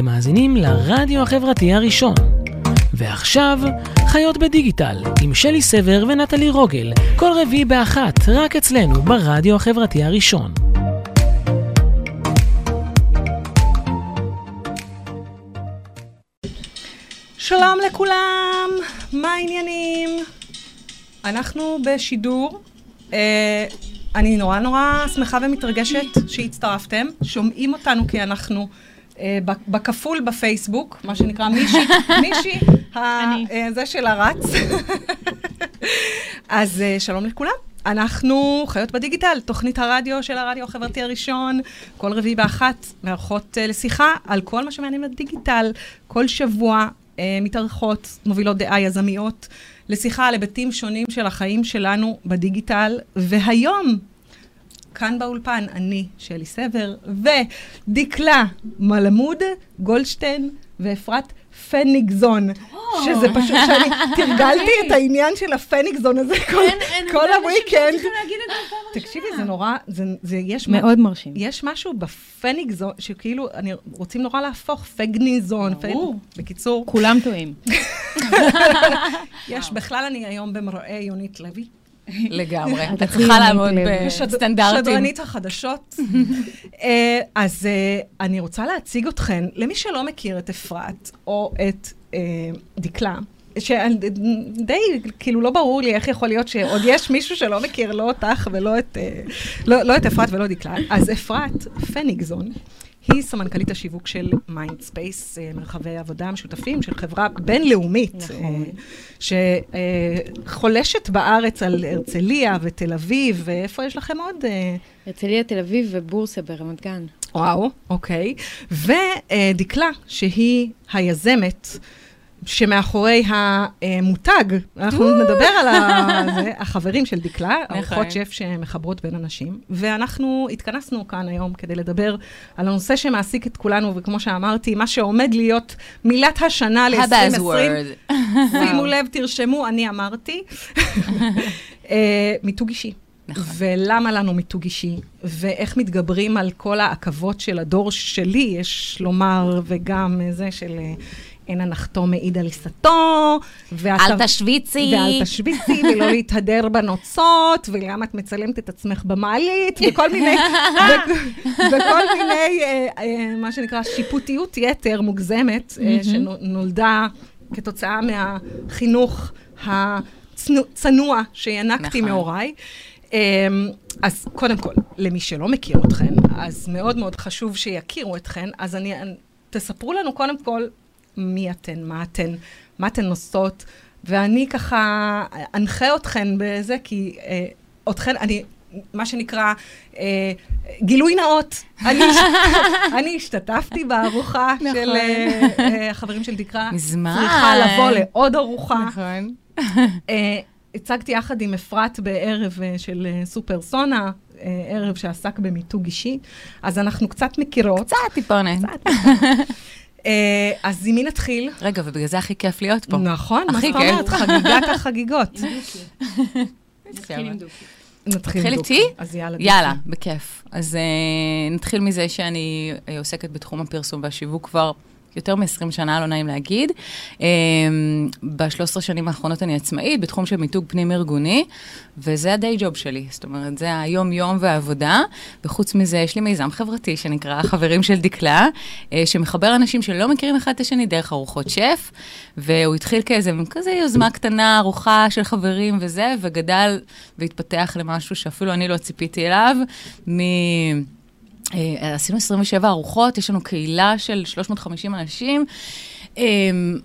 אתם מאזינים לרדיו החברתי הראשון. ועכשיו, חיות בדיגיטל, עם שלי סבר ונטלי רוגל, כל רביעי באחת, רק אצלנו, ברדיו החברתי הראשון. שלום לכולם, מה העניינים? אנחנו בשידור. אה, אני נורא נורא שמחה ומתרגשת שהצטרפתם. שומעים אותנו כי אנחנו בכפול בפייסבוק, מה שנקרא מישי, ה- אה, זה של הרץ. אז אה, שלום לכולם. אנחנו חיות בדיגיטל, תוכנית הרדיו של הרדיו החברתי הראשון, כל רביעי באחת, מארחות אה, לשיחה על כל מה שמעניין בדיגיטל. כל שבוע אה, מתארחות, מובילות דעה יזמיות, לשיחה על היבטים שונים של החיים שלנו בדיגיטל. והיום, כאן באולפן, אני, שלי סבר, ודקלה מלמוד, גולדשטיין ואפרת פניגזון, שזה פשוט, שאני תרגלתי את העניין של הפניגזון הזה כל, כל הוויקנד. תקשיבי, זה נורא, זה, זה יש... מה- מאוד מרשים. יש משהו בפניגזון, שכאילו, אני, רוצים נורא להפוך פגניזון. ברור. בקיצור, כולם טועים. יש, בכלל אני היום במראה יונית לוי. לגמרי. תתחילי צריכה לעמוד. בסטנדרטים. שדרנית החדשות. אה, אז אה, אני רוצה להציג אתכן, למי שלא מכיר את אפרת או את אה, דקלה, שדי, כאילו, לא ברור לי איך יכול להיות שעוד יש מישהו שלא מכיר לא אותך ולא את, לא, לא את אפרת ולא דקלה. אז אפרת פניגזון. היא סמנכ"לית השיווק של Mindspace, מרחבי עבודה משותפים של חברה בינלאומית, נכון. שחולשת בארץ על הרצליה ותל אביב, ואיפה יש לכם עוד? אה, הרצליה, תל אביב ובורסה ברמת גן. וואו, אוקיי. ודקלה, שהיא היזמת. שמאחורי המותג, אנחנו נדבר על זה, החברים של דקלה, ארוחות שף שמחברות בין אנשים, ואנחנו התכנסנו כאן היום כדי לדבר על הנושא שמעסיק את כולנו, וכמו שאמרתי, מה שעומד להיות מילת השנה ל-2020. ה-Buzzword. שימו לב, תרשמו, אני אמרתי. אה, מיתוג אישי. נכון. ולמה לנו מיתוג אישי, ואיך מתגברים על כל העכבות של הדור שלי, יש לומר, וגם אה, זה של אה, אין הנחתו מעיד על עיסתו, ואתה- אל תשוויצי. ואל תשוויצי, ולא להתהדר בנוצות, ולמה את מצלמת את עצמך במעלית, וכל מיני, וכל מיני, אה, אה, מה שנקרא, שיפוטיות יתר מוגזמת, אה, שנולדה כתוצאה מהחינוך הצנוע שינקתי נכון. מהוריי. אמ, אז קודם כל, למי שלא מכיר אתכן, אז מאוד מאוד חשוב שיכירו אתכן, אז אני, תספרו לנו קודם כל מי אתן, מה אתן, מה אתן עושות, ואני ככה אנחה אתכן בזה, כי אה, אתכן, אני, מה שנקרא, אה, גילוי נאות. אני, אני השתתפתי בארוחה נכון. של אה, אה, החברים של דקלה. מזמן. צריכה לבוא לעוד ארוחה. נכון. אה, הצגתי יחד עם אפרת בערב אה, של אה, סופר סונה, אה, ערב שעסק במיתוג אישי, אז אנחנו קצת מכירות. קצת טיפונת. אה, אז עם מי נתחיל? רגע, ובגלל זה הכי כיף להיות פה. נכון, מה זאת. אומרת? חגיגת החגיגות. נתחיל נתחיל נתחיל עם איתי? דוקי. אז יאללה. דוקי. יאללה, בכיף. אז uh, נתחיל מזה שאני uh, עוסקת בתחום הפרסום והשיווק כבר יותר מ-20 שנה, לא נעים להגיד. Um, ב-13 שנים האחרונות אני עצמאית בתחום של מיתוג פנים-ארגוני, וזה הדיי ג'וב שלי. זאת אומרת, זה היום-יום והעבודה. וחוץ מזה, יש לי מיזם חברתי שנקרא החברים של דקלה, uh, שמחבר אנשים שלא מכירים אחד את השני דרך ארוחות שף, והוא התחיל כאיזה כזה יוזמה קטנה, ארוחה של חברים וזה, וגדל והתפתח למשהו שאפילו אני לא ציפיתי אליו, מ... אה, עשינו 27 ארוחות, יש לנו קהילה של 350 אנשים. אה,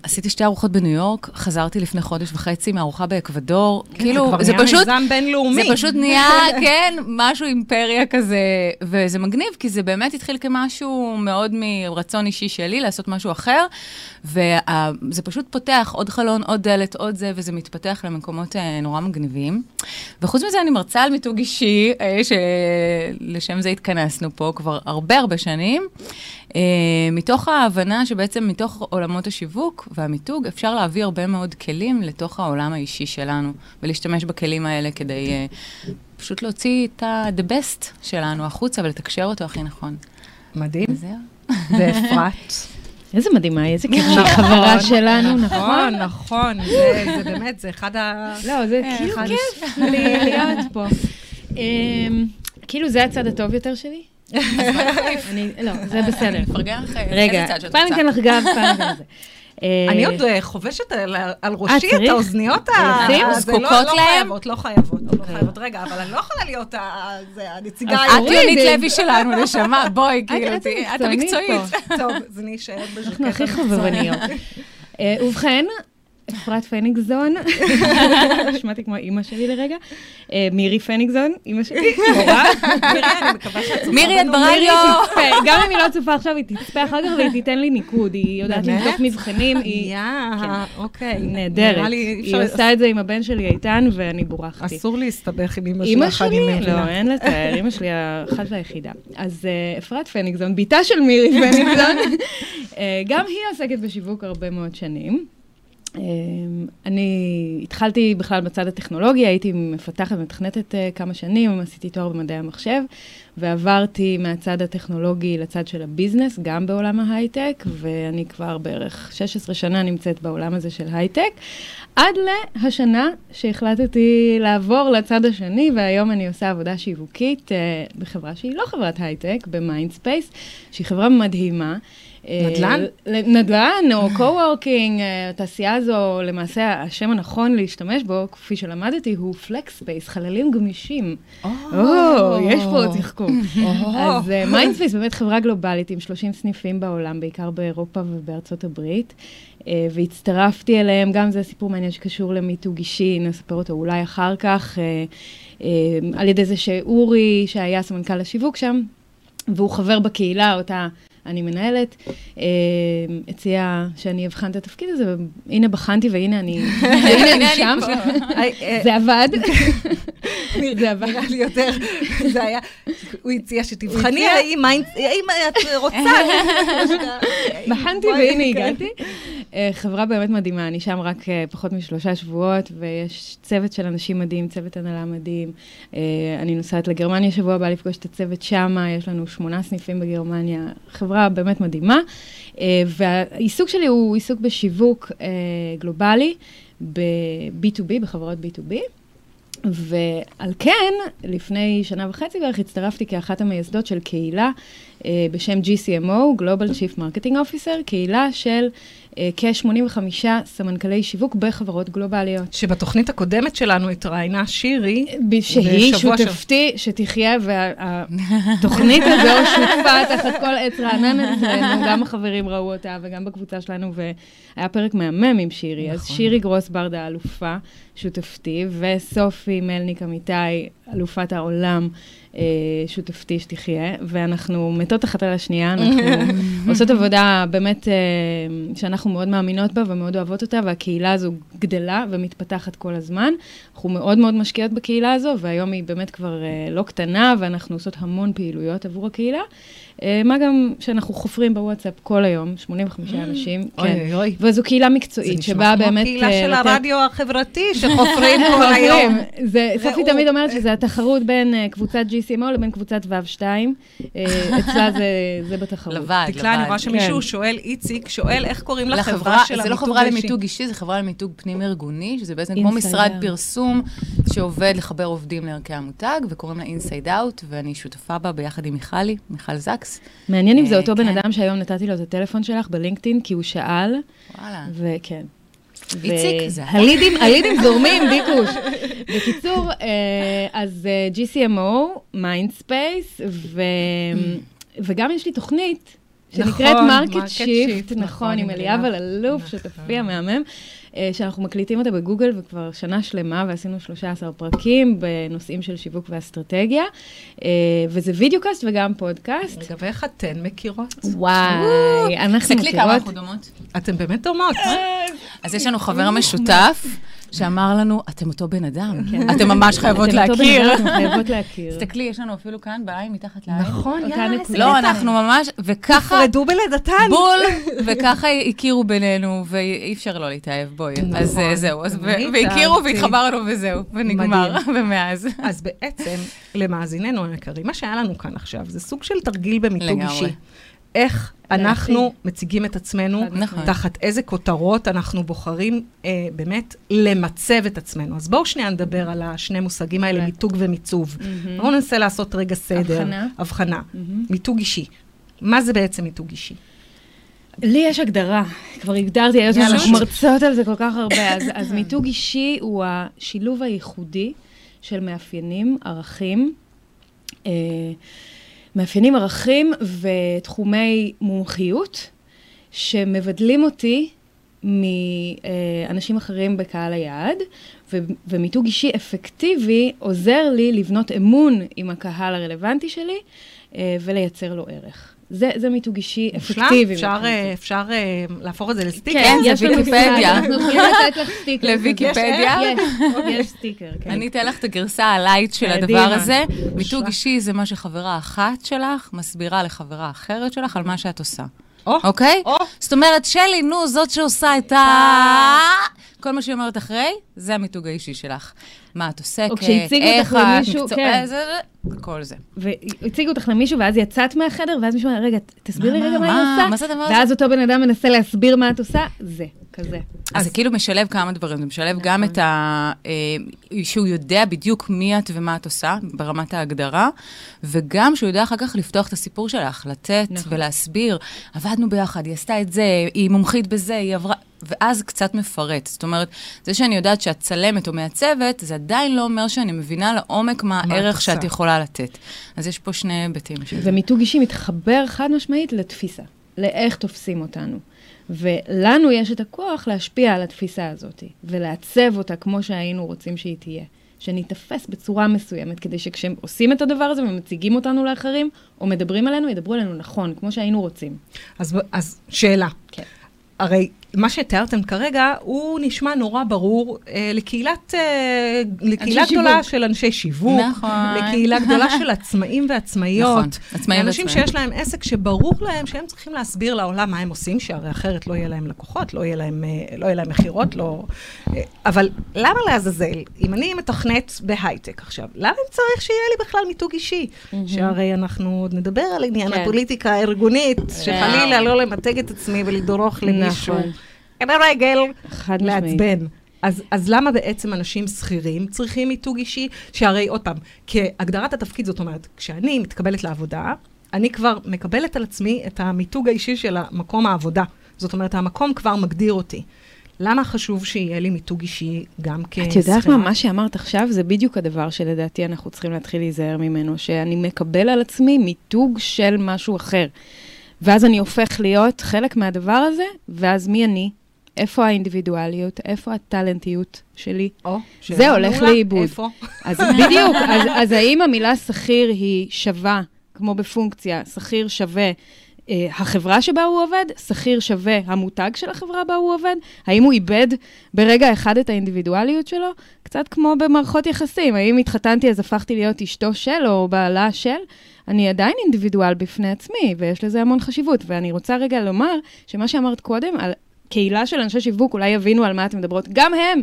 עשיתי שתי ארוחות בניו יורק, חזרתי לפני חודש וחצי מארוחה באקוודור. כאילו, כבר זה נהיה פשוט... מיזם בינלאומי. זה פשוט נהיה, כן, משהו אימפריה כזה, וזה מגניב, כי זה באמת התחיל כמשהו מאוד מרצון אישי שלי, לעשות משהו אחר, וזה פשוט פותח עוד חלון, עוד דלת, עוד זה, וזה מתפתח למקומות אה, נורא מגניבים. וחוץ מזה, אני מרצה על מיתוג אישי, אה, שלשם זה התכנסנו פה כבר הרבה הרבה שנים. אה, מתוך ההבנה שבעצם מתוך עולמות השיווק והמיתוג, אפשר להביא הרבה מאוד כלים לתוך העולם האישי שלנו, ולהשתמש בכלים האלה כדי אה, פשוט להוציא את ה-the best שלנו החוצה ולתקשר אותו הכי נכון. מדהים. ואפרת. איזה מדהימה, איזה כיף שהיא חברה שלנו, נכון? נכון, נכון, זה באמת, זה אחד ה... לא, זה כאילו כיף להיות פה. אמ, כאילו, זה הצד הטוב יותר שלי? אני- לא, זה בסדר. מפרגן לך איזה רגע, צד שאת פעם רוצה. ניתן לך גב, פעם ניתן זה. אה, אני עוד אה, חובשת על על ראשי אה, את? האוזניות ה... זה לא- זקוקות לא להם? חייבות, לא חייבות, לא אוקיי. חייבות. רגע, אבל אני לא יכולה להיות הנציגה אז את. יונית לוי שלנו, נשמה, בואי, כאילו, את המקצועית. טוב, אז אני אשאר בז'קט אנחנו הכי. אה, ובכן, אפרת פניגזון, שמעתי כמו אימא שלי לרגע, אה, מירי פניגזון, אימא שלי, מורה. מירי, אני מקווה שאת צופה מירי, את. ברדיו. תצפה, גם אם היא לא צופה עכשיו, היא תצפה אחר כך והיא תיתן לי ניקוד, היא יודעת? לבדוק מבחנים, היא יאה, אוקיי. נהדרת. היא עושה את זה עם הבן שלי איתן, ואני בורחתי. אסור להסתבך עם אימא שלך, אני שלי? מבינה. לא, אין לתאר, אימא שלי האחת והיחידה. אז אה, אפרת פניגזון, בתה של מירי פניגזון, אה, גם היא עוסקת בשיווק הרבה מאוד שנים. אה, אני התחלתי בכלל בצד הטכנולוגי, הייתי מפתחת ומתכנתת אה, כמה שנים, עשיתי תואר במדעי המחשב, ועברתי מהצד הטכנולוגי לצד של הביזנס, גם בעולם ההייטק, ואני כבר בערך 16 שנה נמצאת בעולם הזה של הייטק, עד להשנה שהחלטתי לעבור לצד השני, והיום אני עושה עבודה שיווקית אה, בחברה שהיא לא חברת הייטק, ב Mindspace, שהיא חברה מדהימה. אה, נדל"ן? נדל"ן או co-working, אה, התעשייה הזו, למעשה השם הנכון להשתמש בו, כפי שלמדתי, הוא flex space, חללים גמישים. או, יש פה תחכום. אז Mindspace באמת חברה גלובלית עם 30 סניפים בעולם, בעיקר באירופה ובארצות הברית. אה, והצטרפתי אליהם, גם זה סיפור מעניין שקשור למיתוג אישי, נספר אותו אולי אחר כך, אה, אה, על ידי זה שאורי, שהיה סמנכ"ל השיווק שם, והוא חבר בקהילה, אותה אני מנהלת, אה, הציע שאני אבחן את התפקיד הזה, והנה בחנתי והנה אני, שם. אה, זה עבד. זה עבד. נראה לי יותר, זה היה, הוא הציע שתבחני? האם את רוצה. בחנתי והנה כן. הגעתי. אה, חברה באמת מדהימה, אני שם רק פחות משלושה שבועות, ויש צוות של אנשים מדהים, צוות הנהלה מדהים. אני נוסעת לגרמניה שבוע הבא לפגוש את הצוות שמה, יש לנו שמונה סניפים בגרמניה, חברה באמת מדהימה. אה, והעיסוק שלי הוא עיסוק בשיווק אה, גלובלי, ב-B2B, בחברות B2B. ועל כן, לפני שנה וחצי בערך הצטרפתי כאחת המייסדות של קהילה אה, בשם GCMO, Global Chief Marketing Officer, קהילה של כ-85 סמנכלי שיווק בחברות גלובליות. שבתוכנית הקודמת שלנו התראיינה שירי, שהיא שותפתי, שתחיה, והתוכנית הזו שותפה תחת כל עץ רענן אצלנו, גם החברים ראו אותה וגם בקבוצה שלנו, והיה פרק מהמם עם שירי. אז נכון. שירי גרוס ברדה, האלופה, שותפתי, וסופי מלניק אמיתי, אלופת העולם, אה, שותפתי שתחיה, ואנחנו מתות אחת על השנייה, אנחנו עושות עבודה באמת אה, שאנחנו מאוד מאמינות בה ומאוד אוהבות אותה, והקהילה הזו גדלה ומתפתחת כל הזמן. אנחנו מאוד מאוד משקיעות בקהילה הזו, והיום היא באמת כבר אה, לא קטנה, ואנחנו עושות המון פעילויות עבור הקהילה. אה, מה גם שאנחנו חופרים בוואטסאפ כל היום, 85 אנשים, אוי כן. אוי אוי. וזו קהילה זה מקצועית, נשמע שבאה כמו באמת קהילה אה, של לתת- הרדיו החברתי שחופרים כל היום. זה, סופי. תמיד אומרת שזה התחרות בין אה, קבוצת GCMO לבין קבוצת וו2. אה, אצלה זה, זה בתחרות. לבד, דקלה, אני רואה לבד. שמישהו כן. שואל, איציק, שואל איך קוראים לחברה, של זה לא המיתוג חברה. למיתוג אישי, זה חברה למיתוג פנים-ארגוני, שזה בעצם כמו משרד. פרסום שעובד לחבר עובדים לערכי המותג, וקוראים לה Inside Out, ואני שותפה בה ביחד עם מיכלי, מיכל זקס. מעניין אם זה אה, אותו בן כן. אדם שהיום נתתי לו את הטלפון שלך ב LinkedIn, כי הוא שאל, וואלה. וכן. איציק, זה. הלידים, הלידים זורמים, דיקוש. בקיצור, אה, אז אה, GCMO, Mindspace, וגם יש לי תוכנית שנקראת נכון, Market Market Shift, נכון, נכון, עם אליאב. אלאלוף, נכון. שותפי המהמם, אה, שאנחנו מקליטים אותה בגוגל וכבר שנה שלמה, ועשינו 13 פרקים בנושאים של שיווק ואסטרטגיה, אה, וזה video-cast וגם פודקאסט. רגע, ואיך אתן מכירות? וואי, אנחנו תסתכלי כמה מכירות. אנחנו דומות. אתן באמת דומות. אז יש לנו חבר משותף שאמר לנו, אתם אותו בן אדם, כן. אתם ממש חייבות אתם אותו בן להכיר. אדם, אתם חייבות להכיר. תסתכלי, יש לנו אפילו כאן בעין, מתחת לעין. נכון, יאללה, נקודה. לא, אנחנו ממש, וככה, נפרדו בלידתן. בול, וככה הכירו בינינו, ואי אפשר לא להתאהב, בואי. אז נכון. אה, זהו, אז ו- אני והכירו. והתחברנו וזהו, ונגמר. ומאז. אז בעצם, למאזיננו היקרים, מה שהיה לנו כאן עכשיו, זה סוג של תרגיל במיתוג לגמרי. אישי. איך אנחנו מציגים את עצמנו, נכון. תחת איזה כותרות אנחנו בוחרים אה, באמת למצב את עצמנו. אז בואו שנייה נדבר על השני מושגים האלה, כן. מיתוג ומיצוב. בואו ננסה לעשות רגע סדר. הבחנה. הבחנה. מיתוג אישי. מה זה בעצם מיתוג אישי? לי יש הגדרה, כבר הגדרתי, היות שאנחנו. מרצות על זה כל כך הרבה, אז, אז מיתוג אישי הוא השילוב הייחודי של מאפיינים, ערכים, אה, מאפיינים, ערכים ותחומי מומחיות, שמבדלים אותי מאנשים אחרים בקהל היעד, ו- ומיתוג אישי אפקטיבי עוזר לי לבנות אמון עם הקהל הרלוונטי שלי אה, ולייצר לו ערך. זה, זה מיתוג אישי? אפקטיבי. אפשר. אה, אפשר אה, להפוך את זה לסטיקר? כן, זה יש לנו ויקיפדיה. סטיקר, אנחנו יכולים לתת לך סטיקר. לוויקיפדיה? יש, סטיקר, כן. אני אתן לך את הגרסה ה light של. הדבר הזה. מיתוג אישי זה מה שחברה אחת שלך מסבירה לחברה אחרת שלך על מה שאת עושה. או, אוקיי? או. זאת אומרת, שלי, נו, זאת שעושה את ה... כל מה שהיא אומרת אחרי, זה המיתוג האישי שלך. מה את עוסקת, או כשהציגו איך אותך את, למישהו, מקצוע- כן. אה, כל זה. והציגו אותך למישהו, ואז יצאת מהחדר, ואז מישהו אומר, רגע, תסבירי מה, רגע מה היא עושה. ואז אותו בן אדם מנסה להסביר מה את עושה, זה, כזה. אז זה כאילו משלב כמה דברים, זה משלב גם את ה... אה, שהוא יודע בדיוק מי את ומה את עושה, ברמת ההגדרה, וגם שהוא יודע אחר כך לפתוח את הסיפור שלך, לתת נכון. ולהסביר, עבדנו ביחד, היא עשתה את זה, היא מומחית בזה, היא עברה... ואז קצת מפרט. זאת אומרת, זה שאני יודעת שאת צלמת או מעצבת, זה עדיין לא אומר שאני מבינה לעומק מה הערך. שאת יכולה לתת. אז יש פה שני היבטים. ומיתוג אישי מתחבר חד משמעית לתפיסה, לאיך תופסים אותנו. ולנו יש את הכוח להשפיע על התפיסה הזאת, ולעצב אותה כמו שהיינו רוצים שהיא תהיה. שניתפס בצורה מסוימת, כדי שכשהם עושים את הדבר הזה ומציגים אותנו לאחרים, או מדברים עלינו, ידברו עלינו נכון, כמו שהיינו רוצים. אז, אז שאלה. כן. הרי מה שתיארתם כרגע, הוא נשמע נורא ברור אה, לקהילת, אה, לקהילה שיווק. גדולה של אנשי שיווק, נכון. לקהילה גדולה של עצמאים ועצמאיות. נכון, עצמאים אנשים ועצמאים. שיש להם עסק שברור להם שהם צריכים להסביר לעולם מה הם עושים, שהרי אחרת לא יהיה להם לקוחות, לא יהיה להם, אה, לא יהיה להם מכירות, לא... אה, אבל למה לעזאזל, אם אני מתכנת בהייטק עכשיו, למה אם צריך שיהיה לי בכלל מיתוג אישי? שהרי אנחנו עוד נדבר על עניין כן. הפוליטיקה הארגונית, שחלילה לא למתג את עצמי ולדרוך למישהו. נכון. אין הרגל חד. לעצבן. אז, אז למה בעצם אנשים שכירים צריכים מיתוג אישי? שהרי עוד פעם, כהגדרת התפקיד, זאת אומרת, כשאני מתקבלת לעבודה, אני כבר מקבלת על עצמי את המיתוג האישי של המקום העבודה. זאת אומרת, המקום כבר מגדיר אותי. למה חשוב שיהיה לי מיתוג אישי גם כשכירה? את יודעת מה, מה שאמרת עכשיו זה בדיוק הדבר שלדעתי אנחנו צריכים להתחיל להיזהר ממנו, שאני מקבל על עצמי מיתוג של משהו אחר. ואז אני הופך להיות חלק מהדבר הזה, ואז מי אני? איפה האינדיבידואליות? איפה הטאלנטיות שלי? או, זה הולך. לאיבוד. איפה? אז בדיוק, אז, אז האם המילה שכיר היא שווה, כמו בפונקציה, שכיר שווה אה, החברה שבה הוא עובד, שכיר שווה המותג של החברה בה הוא עובד? האם הוא איבד ברגע אחד את האינדיבידואליות שלו? קצת כמו במערכות יחסים, האם התחתנתי אז הפכתי להיות אשתו של או בעלה של? אני עדיין אינדיבידואל בפני עצמי, ויש לזה המון חשיבות. ואני רוצה רגע לומר שמה שאמרת קודם, על קהילה של אנשי שיווק, אולי יבינו על מה אתם מדברות, גם הם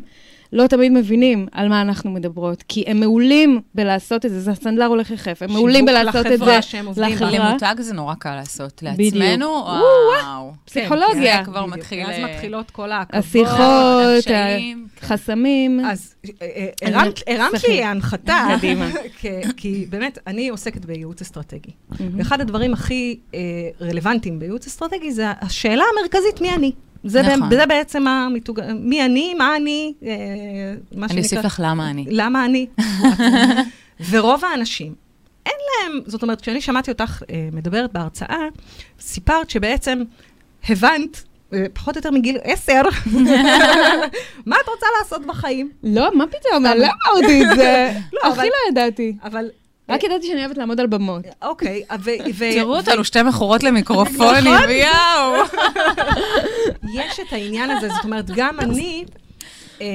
לא תמיד מבינים על מה אנחנו מדברות, כי הם מעולים בלעשות את זה, זה הסנדלר הולך יחף, הם מעולים שיווק בלעשות את לחברה זה שהם עובדים בה. לחברה. למותג זה נורא קל לעשות. לעצמנו, או, וואו. פסיכולוגיה. זה כבר. מתחיל... ואז אה, מתחילות כל העכבות. השיחות. החסמים. אז אה, אה, הרמת. לי הנחתה, קדימה. כי- כי באמת, אני עוסקת בייעוץ אסטרטגי. ואחד הדברים הכי רלוונטיים בייעוץ אסטרטגי זה השאלה המרכזית, מי אני. זה, נכון. נכון. זה בעצם המיתוג, מי אני, מה אני, אה, מה אני אוסיף לך למה אני. למה אני? ורוב האנשים, אין להם, זאת אומרת, כשאני שמעתי אותך אה, מדברת בהרצאה, סיפרת שבעצם הבנת, אה, פחות או יותר מגיל עשר, מה את רוצה לעשות בחיים? לא, מה פתאום, לא אמרתי את זה. לא, הכי לא ידעתי. אבל... רק ידעתי שאני אוהבת לעמוד על במות. אוקיי, ו... תראו אותנו, שתי מכורות למיקרופונים, נכון. יואו. יש את העניין הזה, זאת אומרת, גם אני, אה,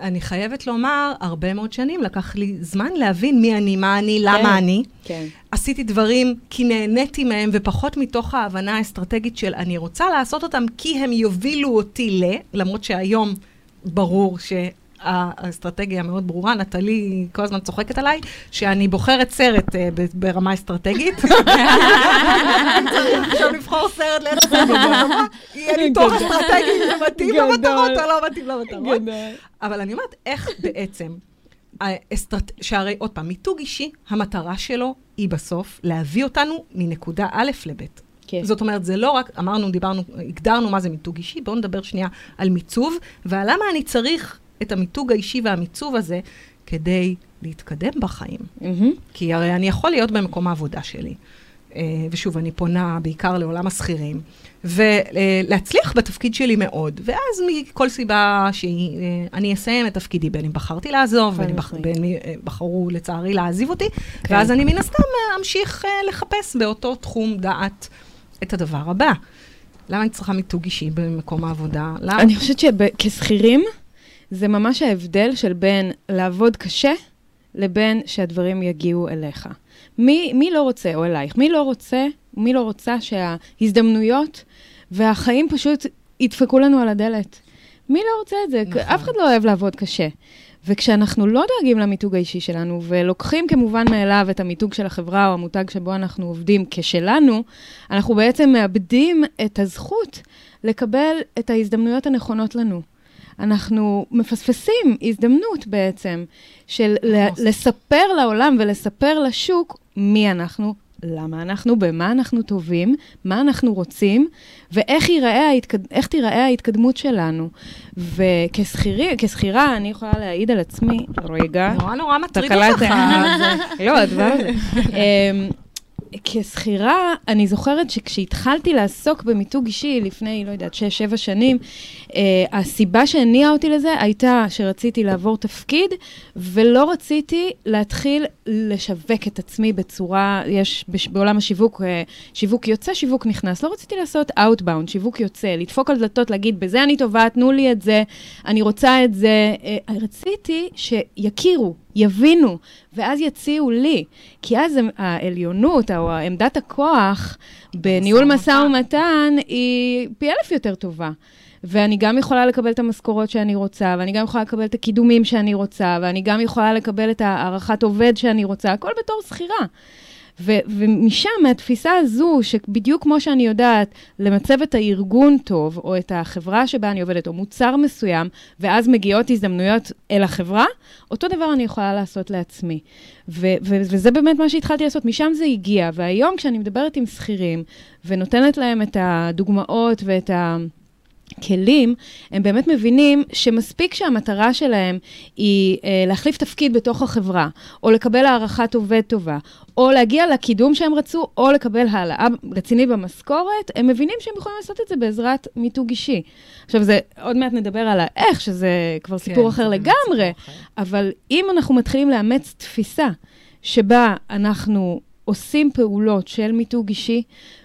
אני חייבת לומר, הרבה מאוד שנים לקח לי זמן להבין מי אני, מה אני, למה כן. אני. כן. עשיתי דברים כי נהניתי מהם, ופחות מתוך ההבנה האסטרטגית של אני רוצה לעשות אותם כי הם יובילו אותי ל, למרות שהיום ברור שהאסטרטגיה מאוד ברורה, נטלי כל הזמן צוחקת עליי, שאני בוחרת סרט אה, ב- ברמה אסטרטגית. עכשיו לבחור סרט לאיך סרט יהיה לי תוך אסטרטגי זה מתאים למטרות או לא מתאים למטרות. אבל אני אומרת, איך בעצם, האסטרט... שהרי עוד פעם, מיתוג אישי, המטרה שלו היא בסוף להביא אותנו מנקודה א' לב'. כן. זאת אומרת, זה לא רק, אמרנו, דיברנו, הגדרנו מה זה מיתוג אישי, בואו נדבר שנייה על מיצוב, ועל למה אני צריך את המיתוג האישי והמיצוב הזה כדי להתקדם בחיים. Mm-hmm. כי הרי אני יכול להיות במקום העבודה שלי. אה, ושוב, אני פונה בעיקר לעולם השכירים, ולהצליח בתפקיד שלי מאוד, ואז מכל סיבה שהיא, אה, אסיים את תפקידי, בין אם בחרתי לעזוב, בין אם בח, בין, אה, בחרו לצערי להעזיב אותי, כן. ואז אני מן הסתם אמשיך לחפש באותו תחום דעת את הדבר הבא. למה אני צריכה מיתוג אישי במקום העבודה? למה? אני חושבת שכשכירים, זה ממש ההבדל של בין לעבוד קשה לבין שהדברים יגיעו אליך. מי, מי לא רוצה, או אלייך, מי לא רוצה, מי לא רוצה שההזדמנויות והחיים פשוט ידפקו לנו על הדלת? מי לא רוצה את זה? נכון. אף אחד לא אוהב לעבוד קשה. וכשאנחנו לא דואגים למיתוג האישי שלנו, ולוקחים כמובן מאליו את המיתוג של החברה או המותג שבו אנחנו עובדים כשלנו, אנחנו בעצם מאבדים את הזכות לקבל את ההזדמנויות הנכונות לנו. אנחנו מפספסים הזדמנות בעצם של ל- לספר לעולם ולספר לשוק מי אנחנו, למה אנחנו, במה אנחנו טובים, מה אנחנו רוצים, ואיך ייראה ההתקד... תיראה ההתקדמות שלנו. וכשכירה, אני יכולה להעיד על עצמי, רגע. נורא נורא מטריד אותך. לא, הדבר הזה. כשכירה, אני זוכרת שכשהתחלתי לעסוק במיתוג אישי לפני, לא יודעת, שש, שבע שנים, אה, הסיבה שהניעה אותי לזה הייתה שרציתי לעבור תפקיד, ולא רציתי להתחיל לשווק את עצמי בצורה, יש בש, בעולם השיווק, אה, שיווק יוצא, שיווק נכנס. לא רציתי לעשות Outbound, שיווק יוצא, לדפוק על דלתות, להגיד, בזה אני טובה, תנו לי את זה, אני רוצה את זה. אה, רציתי שיכירו, יבינו, ואז יציעו לי. כי אז העליונות, או עמדת הכוח בניהול משא ומתן, היא פי אלף יותר טובה. ואני גם יכולה לקבל את המשכורות שאני רוצה, ואני גם יכולה לקבל את הקידומים שאני רוצה, ואני גם יכולה לקבל את הערכת עובד שאני רוצה, הכל בתור שכירה. ו- ומשם, מהתפיסה הזו, שבדיוק כמו שאני יודעת למצב את הארגון טוב, או את החברה שבה אני עובדת, או מוצר מסוים, ואז מגיעות הזדמנויות אל החברה, אותו דבר אני יכולה לעשות לעצמי. ו- ו- וזה באמת מה שהתחלתי לעשות, משם זה הגיע. והיום כשאני מדברת עם שכירים, ונותנת להם את הדוגמאות ואת ה... כלים, הם באמת מבינים שמספיק שהמטרה שלהם היא אה, להחליף תפקיד בתוך החברה, או לקבל הערכת עובד טובה, או להגיע לקידום שהם רצו, או לקבל העלאה רציני במשכורת, הם מבינים שהם יכולים לעשות את זה בעזרת מיתוג אישי. עכשיו, זה, עוד מעט נדבר על האיך, שזה כבר סיפור כן, אחר לגמרי, אחר. אבל אם אנחנו מתחילים לאמץ תפיסה שבה אנחנו עושים פעולות של מיתוג אישי,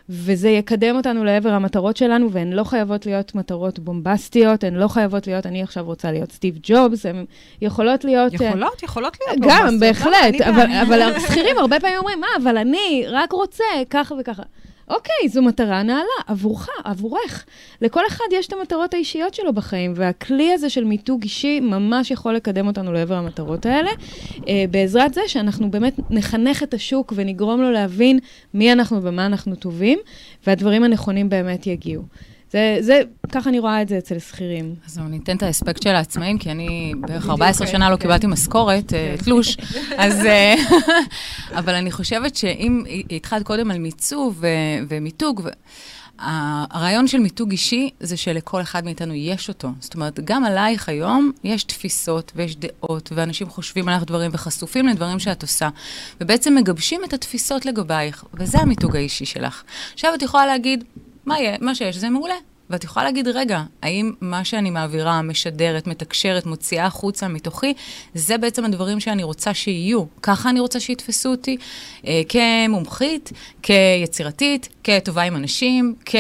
וזה יקדם אותנו לעבר המטרות שלנו, והן לא חייבות להיות מטרות בומבסטיות, הן לא חייבות להיות, אני עכשיו רוצה להיות סטיב ג'ובס, הן יכולות להיות... אה, יכולות, uh, יכולות להיות בומבסטיות. גם, בהחלט, אבל, אבל השכירים הרבה פעמים אומרים, מה, אבל אני רק רוצה ככה וככה. אוקיי, זו מטרה נעלה, עבורך, עבורך. לכל אחד יש את המטרות האישיות שלו בחיים, והכלי הזה של מיתוג אישי ממש יכול לקדם אותנו לעבר המטרות האלה, אה, בעזרת זה שאנחנו באמת נחנך את השוק ונגרום לו להבין מי אנחנו ומה אנחנו טובים, והדברים הנכונים באמת יגיעו. זה, זה, ככה אני רואה את זה אצל שכירים. אז אני אתן את האספקט של העצמאים, כי אני בערך 14 שנה לא קיבלתי משכורת, אה. תלוש, אז... אה, אבל אני חושבת שאם התחלת קודם על מיצוב ומיתוג, הרעיון של מיתוג אישי זה שלכל אחד מאיתנו יש אותו. זאת אומרת, גם עלייך היום יש תפיסות ויש דעות, ואנשים חושבים עליך דברים וחשופים לדברים שאת עושה, ובעצם מגבשים את התפיסות לגבייך, וזה המיתוג האישי שלך. עכשיו את יכולה להגיד, מה, יהיה, מה שיש זה מעולה. ואת יכולה להגיד, רגע, האם מה שאני מעבירה, משדרת, מתקשרת, מוציאה החוצה מתוכי, זה בעצם הדברים שאני רוצה שיהיו. ככה אני רוצה שיתפסו אותי אה, כמומחית, כיצירתית, כטובה עם אנשים, כ...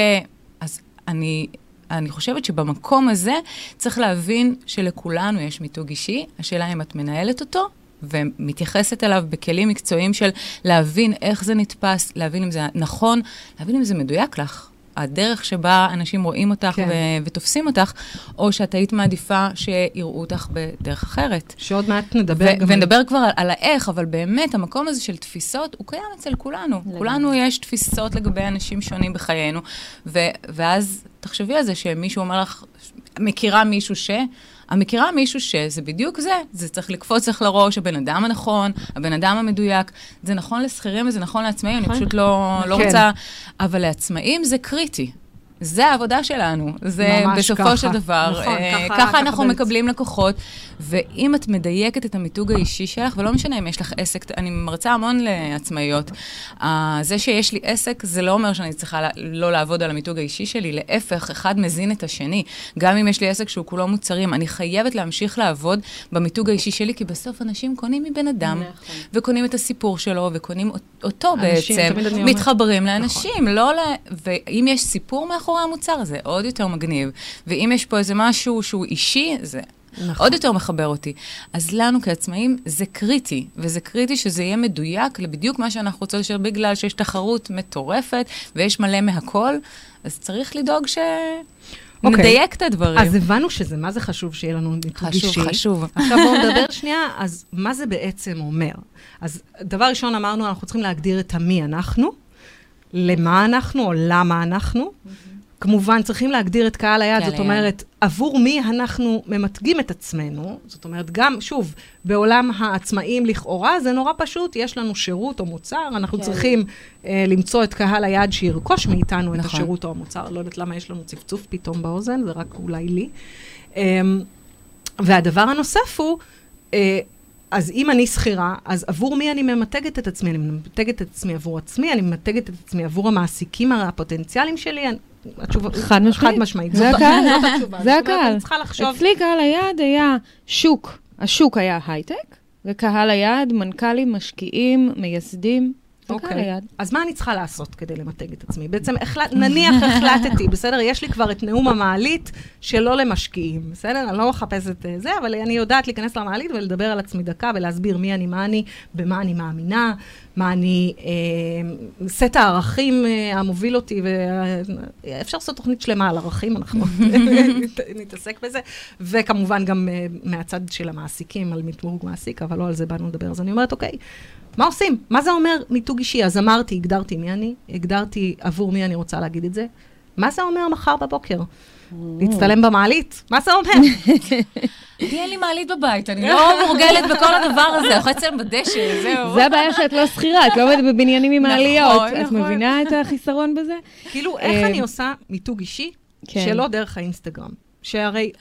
אז אני... אני חושבת שבמקום הזה צריך להבין שלכולנו יש מיתוג אישי, השאלה אם את מנהלת אותו ומתייחסת אליו בכלים מקצועיים של להבין איך זה נתפס, להבין אם זה נכון, להבין אם זה מדויק לך. הדרך שבה אנשים רואים אותך כן. ו- ותופסים אותך, או שאת היית מעדיפה שיראו אותך בדרך אחרת. שעוד מעט נדבר ו- גם... ונדבר כבר על, על האיך, אבל באמת, המקום הזה של תפיסות, הוא קיים אצל כולנו. לגמרי. כולנו יש תפיסות לגבי אנשים שונים בחיינו, ו- ואז תחשבי על זה שמישהו אומר לך, מכירה מישהו ש... המכירה מישהו שזה בדיוק זה, זה צריך לקפוץ לך לראש, הבן אדם הנכון, הבן אדם המדויק. זה נכון לשכירים וזה נכון לעצמאים, אני נכון. פשוט לא, לא כן. רוצה... אבל לעצמאים זה קריטי. זה העבודה שלנו. זה בסופו ככה. של דבר, נכון, אה, ככה- ככה ככה אנחנו בעצם. מקבלים לקוחות, ואם את מדייקת את המיתוג האישי שלך, ולא משנה אם יש לך עסק, אני מרצה המון לעצמאיות, אה, זה שיש לי עסק, זה לא אומר שאני צריכה לה- לא לעבוד על המיתוג האישי שלי, להפך, אחד מזין את השני. גם אם יש לי עסק שהוא כולו מוצרים, אני חייבת להמשיך לעבוד במיתוג האישי שלי, כי בסוף אנשים קונים מבן אדם, נכון. וקונים את הסיפור שלו, וקונים אותו אנשים, בעצם. מתחברים לאנשים, לא ל... ואם יש סיפור מאחורי המוצר, זה עוד יותר מגניב. ואם יש פה איזה משהו שהוא אישי, זה נכון. עוד יותר מחבר אותי. אז לנו כעצמאים זה קריטי, וזה קריטי שזה יהיה מדויק לבדיוק מה שאנחנו רוצות לשאול, בגלל שיש תחרות מטורפת ויש מלא מהכל, אז צריך לדאוג ש... אוקיי. נדייק את הדברים. אז הבנו שזה, מה זה חשוב שיהיה לנו מיתוג אישי. חשוב, חשוב. עכשיו בואו נדבר שנייה, אז מה זה בעצם אומר? אז דבר ראשון אמרנו, אנחנו צריכים להגדיר את המי אנחנו, למה אנחנו או למה אנחנו. כמובן, צריכים להגדיר את קהל היעד, זאת. אומרת, עבור מי אנחנו ממתגים את עצמנו. זאת אומרת, גם, שוב, בעולם העצמאים לכאורה, זה נורא פשוט, יש לנו שירות או מוצר, אנחנו כן. צריכים אה, למצוא את קהל היעד שירכוש מאיתנו את נכון. השירות או המוצר. לא יודעת למה יש לנו צפצוף פתאום באוזן, זה רק אולי לי. אמ, והדבר הנוסף הוא, אה, אז אם אני שכירה, אז עבור מי אני ממתגת את עצמי? אני ממתגת את עצמי עבור עצמי, אני ממתגת את עצמי עבור המעסיקים הפוטנציאליים שלי. אני- התשובה, חד משמעית. חד משמעית. זה הקהל. זאת התשובה. זה הקהל. אני צריכה לחשוב, אצלי קהל היעד היה שוק. השוק היה הייטק, וקהל היעד, מנכ"לים, משקיעים, מייסדים. אוקיי. אז מה אני צריכה לעשות כדי למתג את עצמי? בעצם, החלט, נניח החלטתי, בסדר? יש לי כבר את נאום המעלית שלא למשקיעים, בסדר? אני לא מחפשת אה, זה, אבל אני יודעת להיכנס למעלית ולדבר על עצמי דקה ולהסביר מי אני, מה אני, במה אני מאמינה, מה אני, אה, סט הערכים אה, המוביל אותי, ואפשר לעשות תוכנית שלמה על ערכים, אנחנו נתעסק בזה, וכמובן גם אה, מהצד של המעסיקים, על מיתוג מעסיק, אבל לא על זה באנו לדבר. אז אני אומרת, אוקיי, מה עושים? מה זה אומר מיתוג אישי? אז אמרתי, הגדרתי מי אני, הגדרתי עבור מי אני רוצה להגיד את זה. מה זה אומר מחר בבוקר? להצטלם במעלית? מה זה אומר? לי אין לי מעלית בבית, אני לא מורגלת בכל הדבר הזה, יכולה לצלם בדשא, זהו. זה הבעיה שאת לא שכירה, את לא עומדת בבניינים עם נכון, העליות. את נכון. מבינה את החיסרון בזה? כאילו, איך אה, אני עושה מיתוג אישי כן. שלא דרך האינסטגרם? שהרי,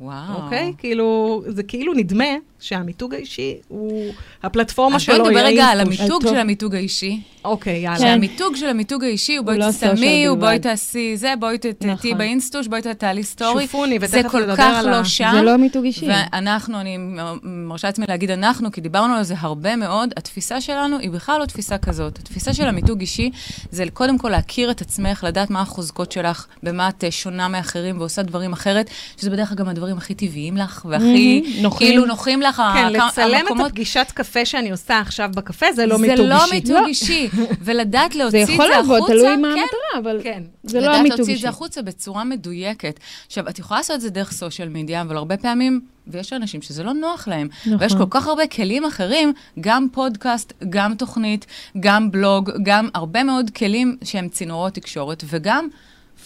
וואו. אוקיי? כאילו, זה כאילו נדמה שהמיתוג האישי הוא, הפלטפורמה אז שלו בואי היא נדבר רגע על. המיתוג. של המיתוג האישי. אוקיי, יאללה. שהמיתוג של המיתוג האישי הוא בואי לא סושיאל הוא בואי. תעשי זה, בואי תהיי נכון. באינסטוש, בואי תעלי סטורי. שופוני, זה ותכף כל נדבר כך על ה- לא שם. זה לא מיתוג אישי. ואנחנו, אני מרשה לעצמי להגיד אנחנו, כי דיברנו על זה הרבה מאוד, התפיסה שלנו היא בכלל לא תפיסה כזאת. התפיסה של המיתוג אישי זה קודם כל להכיר את עצמך, לדעת מה החוזקות שלך, במה את אה, שונה מאחרים ועושה דברים אחרת, שזה בדרך כלל גם הדברים הכי טבעיים לך, והכי מהמם, נוחים. כאילו נוחים לך. כן, לצלם את הפגישת קפה שאני עושה עכשיו בקפה, זה לא זה מיתוג לא אישי. מיתוג אישי, ולדעת זה להוציא את זה יכול החוצה, לעבוד, תלוי מה כן, המטרה, אבל כן. זה לא לדעת המיתוג להוציא את אישי. זה החוצה בצורה מדויקת. עכשיו, את יכולה לעשות את זה דרך סושיאל מדיה, אבל הרבה פעמים, ויש אנשים שזה לא נוח להם, נכון. ויש כל כך הרבה כלים אחרים, גם פודקאסט, גם תוכנית, גם בלוג, גם הרבה מאוד כלים שהם צינורות תקשורת, וגם...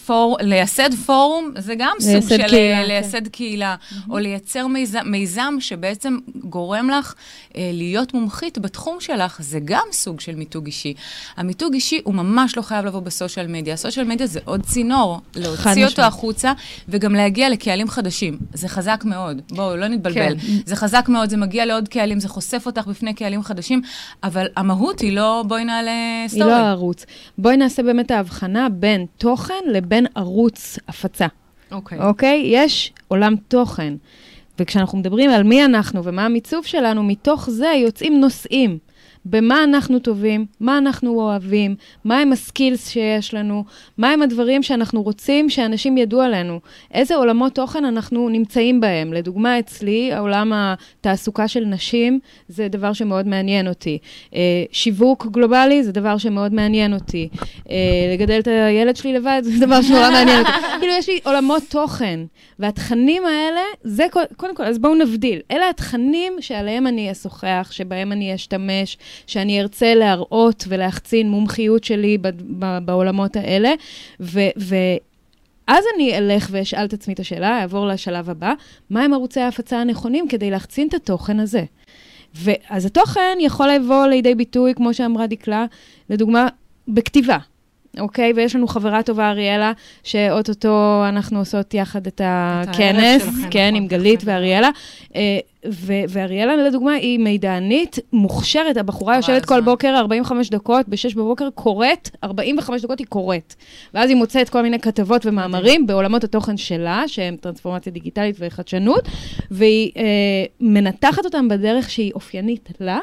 פור, לייסד פורום זה גם סוג של קהילה, אה, כן. לייסד קהילה, או לייצר מיזם, מיזם שבעצם גורם לך אה, להיות מומחית בתחום שלך, זה גם סוג של מיתוג אישי. המיתוג אישי הוא ממש לא חייב לבוא בסושיאל מדיה. הסושיאל מדיה זה עוד צינור, להוציא אותו. החוצה, וגם להגיע לקהלים חדשים. זה חזק מאוד, בואו, לא נתבלבל. כן. זה חזק מאוד, זה מגיע לעוד קהלים, זה חושף אותך בפני קהלים חדשים, אבל המהות היא לא בואי נעלה היא סטורי. לא הערוץ. בואי נעשה באמת ההבחנה בין תוכן לבין ערוץ הפצה, אוקיי. אוקיי? יש עולם תוכן. וכשאנחנו מדברים על מי אנחנו ומה המיצוב שלנו, מתוך זה יוצאים נושאים. במה אנחנו טובים, מה אנחנו אוהבים, מהם הסקילס שיש לנו, מהם הדברים שאנחנו רוצים שאנשים ידעו עלינו, איזה עולמות תוכן אנחנו נמצאים בהם. לדוגמה, אצלי, העולם התעסוקה של נשים זה דבר שמאוד מעניין אותי. אה, שיווק גלובלי זה דבר שמאוד מעניין אותי. אה, לגדל את הילד שלי לבד זה דבר שנורא מעניין אותי. כאילו, יש לי עולמות תוכן, והתכנים האלה, זה קודם כל, אז בואו נבדיל. אלה התכנים שעליהם אני אשוחח, שבהם אני אשתמש, שאני ארצה להראות ולהחצין מומחיות שלי בעולמות האלה, ו... ו אז אני אלך ואשאל את עצמי את השאלה, אעבור לשלב הבא, מהם ערוצי ההפצה הנכונים כדי להחצין את התוכן הזה? ואז התוכן יכול לבוא לידי ביטוי, כמו שאמרה דקלה, לדוגמה, בכתיבה. אוקיי? ויש לנו חברה טובה, אריאלה, שאו-טו-טו אנחנו עושות יחד את הכנס, את כן, נכון, עם גלית ואריאלה. אה, ואריאלה, לדוגמה, היא מידענית מוכשרת, הבחורה יושבת כל בוקר 45 דקות, ב-6 בבוקר קוראת, 45 דקות היא קוראת. ואז היא מוצאת כל מיני כתבות ומאמרים בעולמות התוכן שלה, שהם טרנספורמציה דיגיטלית וחדשנות, והיא אה, מנתחת אותם בדרך שהיא אופיינית לה.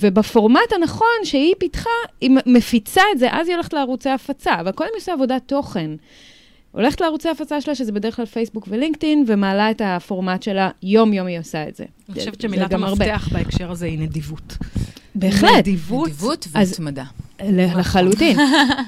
ובפורמט הנכון שהיא פיתחה, היא מפיצה את זה, אז היא הולכת לערוצי הפצה, אבל קודם היא עושה עבודת תוכן. הולכת לערוצי הפצה שלה, שזה בדרך כלל פייסבוק ולינקדאין, ומעלה את הפורמט שלה, יום-יום היא עושה את זה. אני חושבת שמילת המפתח בהקשר הזה היא נדיבות. בהחלט. נדיבות, נדיבות והתמדה. לחלוטין.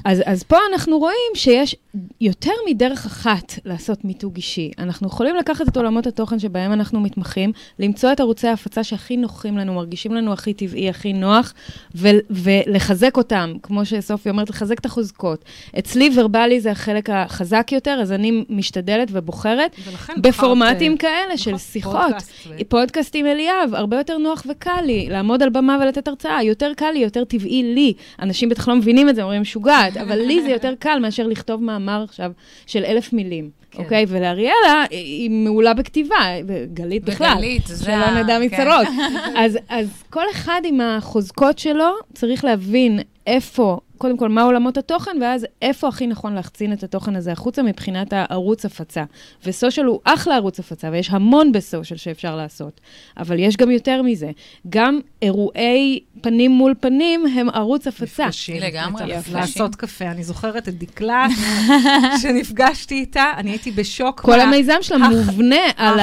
אז, אז פה אנחנו רואים שיש יותר מדרך אחת לעשות מיתוג אישי. אנחנו יכולים לקחת את עולמות התוכן שבהם אנחנו מתמחים, למצוא את ערוצי ההפצה שהכי נוחים לנו, מרגישים לנו הכי טבעי, הכי נוח, ו- ולחזק אותם, כמו שסופי אומרת, לחזק את החוזקות. אצלי ורבלי זה החלק החזק יותר, אז אני משתדלת ובוחרת בפורמטים בחרת, כאלה של נכון, שיחות. פודקאסט. פודקאסט עם אליאב, הרבה יותר נוח וקל לי, לעמוד על במה ולתת הרצאה, יותר קל לי, יותר טבעי לי. אנשים אנשים בטח לא מבינים את זה, אומרים משוגעת, אבל לי זה יותר קל מאשר לכתוב מאמר עכשיו של אלף מילים, כן. אוקיי? ולאריאלה, היא מעולה בכתיבה, וגלית בכלל. וגלית, זה... שלא נדע כן. מצרות. אז, אז כל אחד עם החוזקות שלו צריך להבין איפה קודם כל, מה עולמות התוכן, ואז איפה הכי נכון להחצין את התוכן הזה החוצה מבחינת הערוץ הפצה. וסושיאל הוא אחלה ערוץ הפצה, ויש המון בסושיאל שאפשר לעשות. אבל יש גם יותר מזה. גם אירועי פנים מול פנים הם ערוץ הפצה. מפגשים. לגמרי, מפגשים. לעשות קפה. אני זוכרת את דקלה, שנפגשתי איתה, אני הייתי בשוק. כל המיזם שלה מובנה על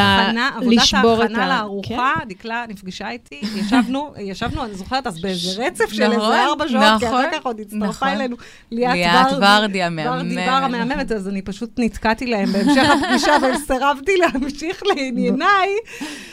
לשבור את ה... עבודת ההכנה לארוחה, כן. דקלה נפגשה איתי, ישבנו, אני זוכרת, אז באיזה רצף של איזה נכון, ארבע שעות, כי אחר כך עוד הצטרפה נכון. אלינו ליאת ורדי המהממת. ורדי בר המהממת, אז אני פשוט נתקעתי להם בהמשך הפגישה, וסירבתי להמשיך לענייניי.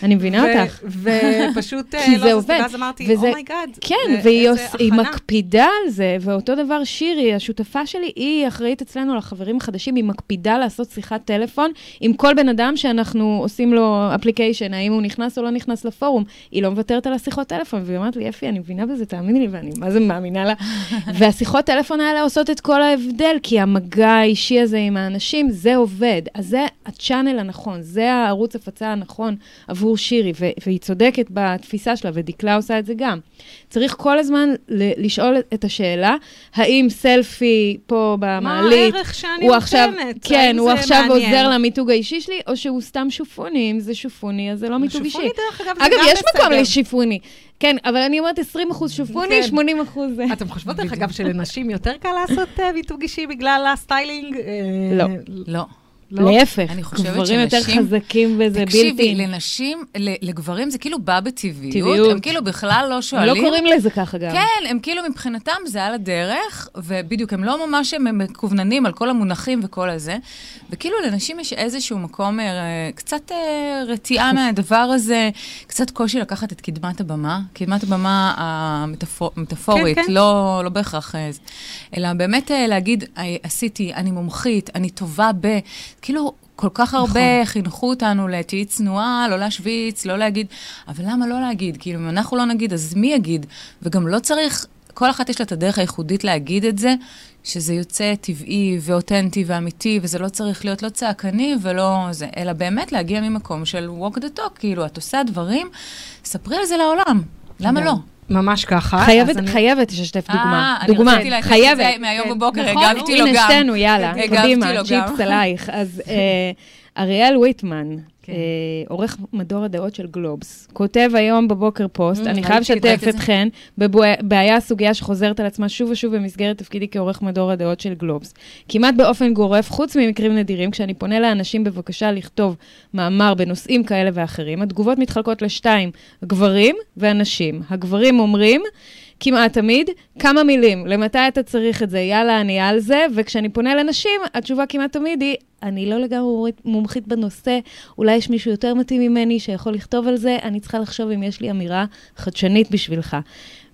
אני מבינה אותך. ופשוט, לא, אז אמרתי, oh my god. Oh כן, והיא מקפידה על זה, ואותו דבר שירי, השותפה שלי, היא אחראית אצלנו לחברים החדשים, היא מקפידה לעשות שיחת טלפון עם כל בן אדם שאנחנו עושים לו אפליקיישן, האם הוא נכנס או לא נכנס לפורום. היא לא מוותרת על השיחות טלפון, והיא אומרת לי, אפי, אני מבינה בזה, תאמיני לי, ואני מה זה מאמינה לה. והשיחות טלפון האלה עושות את כל ההבדל, כי המגע האישי הזה עם האנשים, זה עובד. אז זה הצ'אנל הנכון, זה הערוץ הפצה הנכון עבור שירי, והיא צודקת בתפיסה שלה, ודקלה עושה את זה גם. צריך כל הזמן לשאול את השאלה, האם סלפי פה במעלית, מה הערך שאני נותנת? עכשיו, כן, הוא עכשיו מעניין. עוזר למיתוג האישי שלי, או שהוא סתם שופוני, אם זה שופוני, אז זה לא מיתוג אישי. שופוני, דרך אגב, אגב, יש מקום לשופוני. כן, אבל אני אומרת 20 אחוז שופוני, 80 כן. אחוז... אתם חושבות, דרך אגב, שלנשים יותר קל לעשות אה, מיתוג אישי בגלל הסטיילינג? אה, לא. לא. לא? להפך, גברים יותר חזקים וזה בלתי... תקשיבי, לנשים, לגברים זה כאילו בא בטבעיות. טבעיות. הם כאילו בכלל לא שואלים. לא קוראים לזה ככה גם. כן, הם כאילו מבחינתם זה על הדרך, ובדיוק, הם לא ממש הם מכווננים על כל המונחים וכל הזה. וכאילו לנשים יש איזשהו מקום, אה, קצת אה, רתיעה מהדבר הזה, קצת קושי לקחת את קדמת הבמה, קדמת הבמה המטאפורית, כן, כן. לא, לא בהכרח, אה, אלא באמת להגיד, עשיתי, אני מומחית, אני טובה ב... כאילו, כל כך הרבה נכון. חינכו אותנו לתהיי צנועה, לא להשוויץ, לא להגיד, אבל למה לא להגיד? כאילו, אם אנחנו לא נגיד, אז מי יגיד? וגם לא צריך, כל אחת יש לה את הדרך הייחודית להגיד את זה, שזה יוצא טבעי ואותנטי ואמיתי, וזה לא צריך להיות לא צעקני ולא זה, אלא באמת להגיע ממקום של walk the talk, כאילו, את עושה דברים, ספרי על זה לעולם, למה לא? ממש ככה. חייבת, חייבת לשתף דוגמה. דוגמה, חייבת. אני רציתי להגיד את זה מהיום בבוקר, נכון? הגבתי לו גם. הנה שתינו, יאללה, קדימה, צ'יפס עלייך. אז אה, אריאל ויטמן, כן. אה, עורך מדור הדעות של גלובס, כותב היום בבוקר פוסט, mm, אני חייב לשתף אתכן, בבעיה הסוגיה שחוזרת על עצמה שוב ושוב במסגרת תפקידי כעורך מדור הדעות של גלובס. כמעט באופן גורף, חוץ ממקרים נדירים, כשאני פונה לאנשים בבקשה לכתוב מאמר בנושאים כאלה ואחרים, התגובות מתחלקות לשתיים, גברים ואנשים. הגברים אומרים, כמעט תמיד, כמה מילים, למתי אתה צריך את זה, יאללה, אני על זה, וכשאני פונה לנשים, התשובה כמעט תמיד היא, אני לא לגמרי מומחית בנושא, אולי יש מישהו יותר מתאים ממני שיכול לכתוב על זה, אני צריכה לחשוב אם יש לי אמירה חדשנית בשבילך.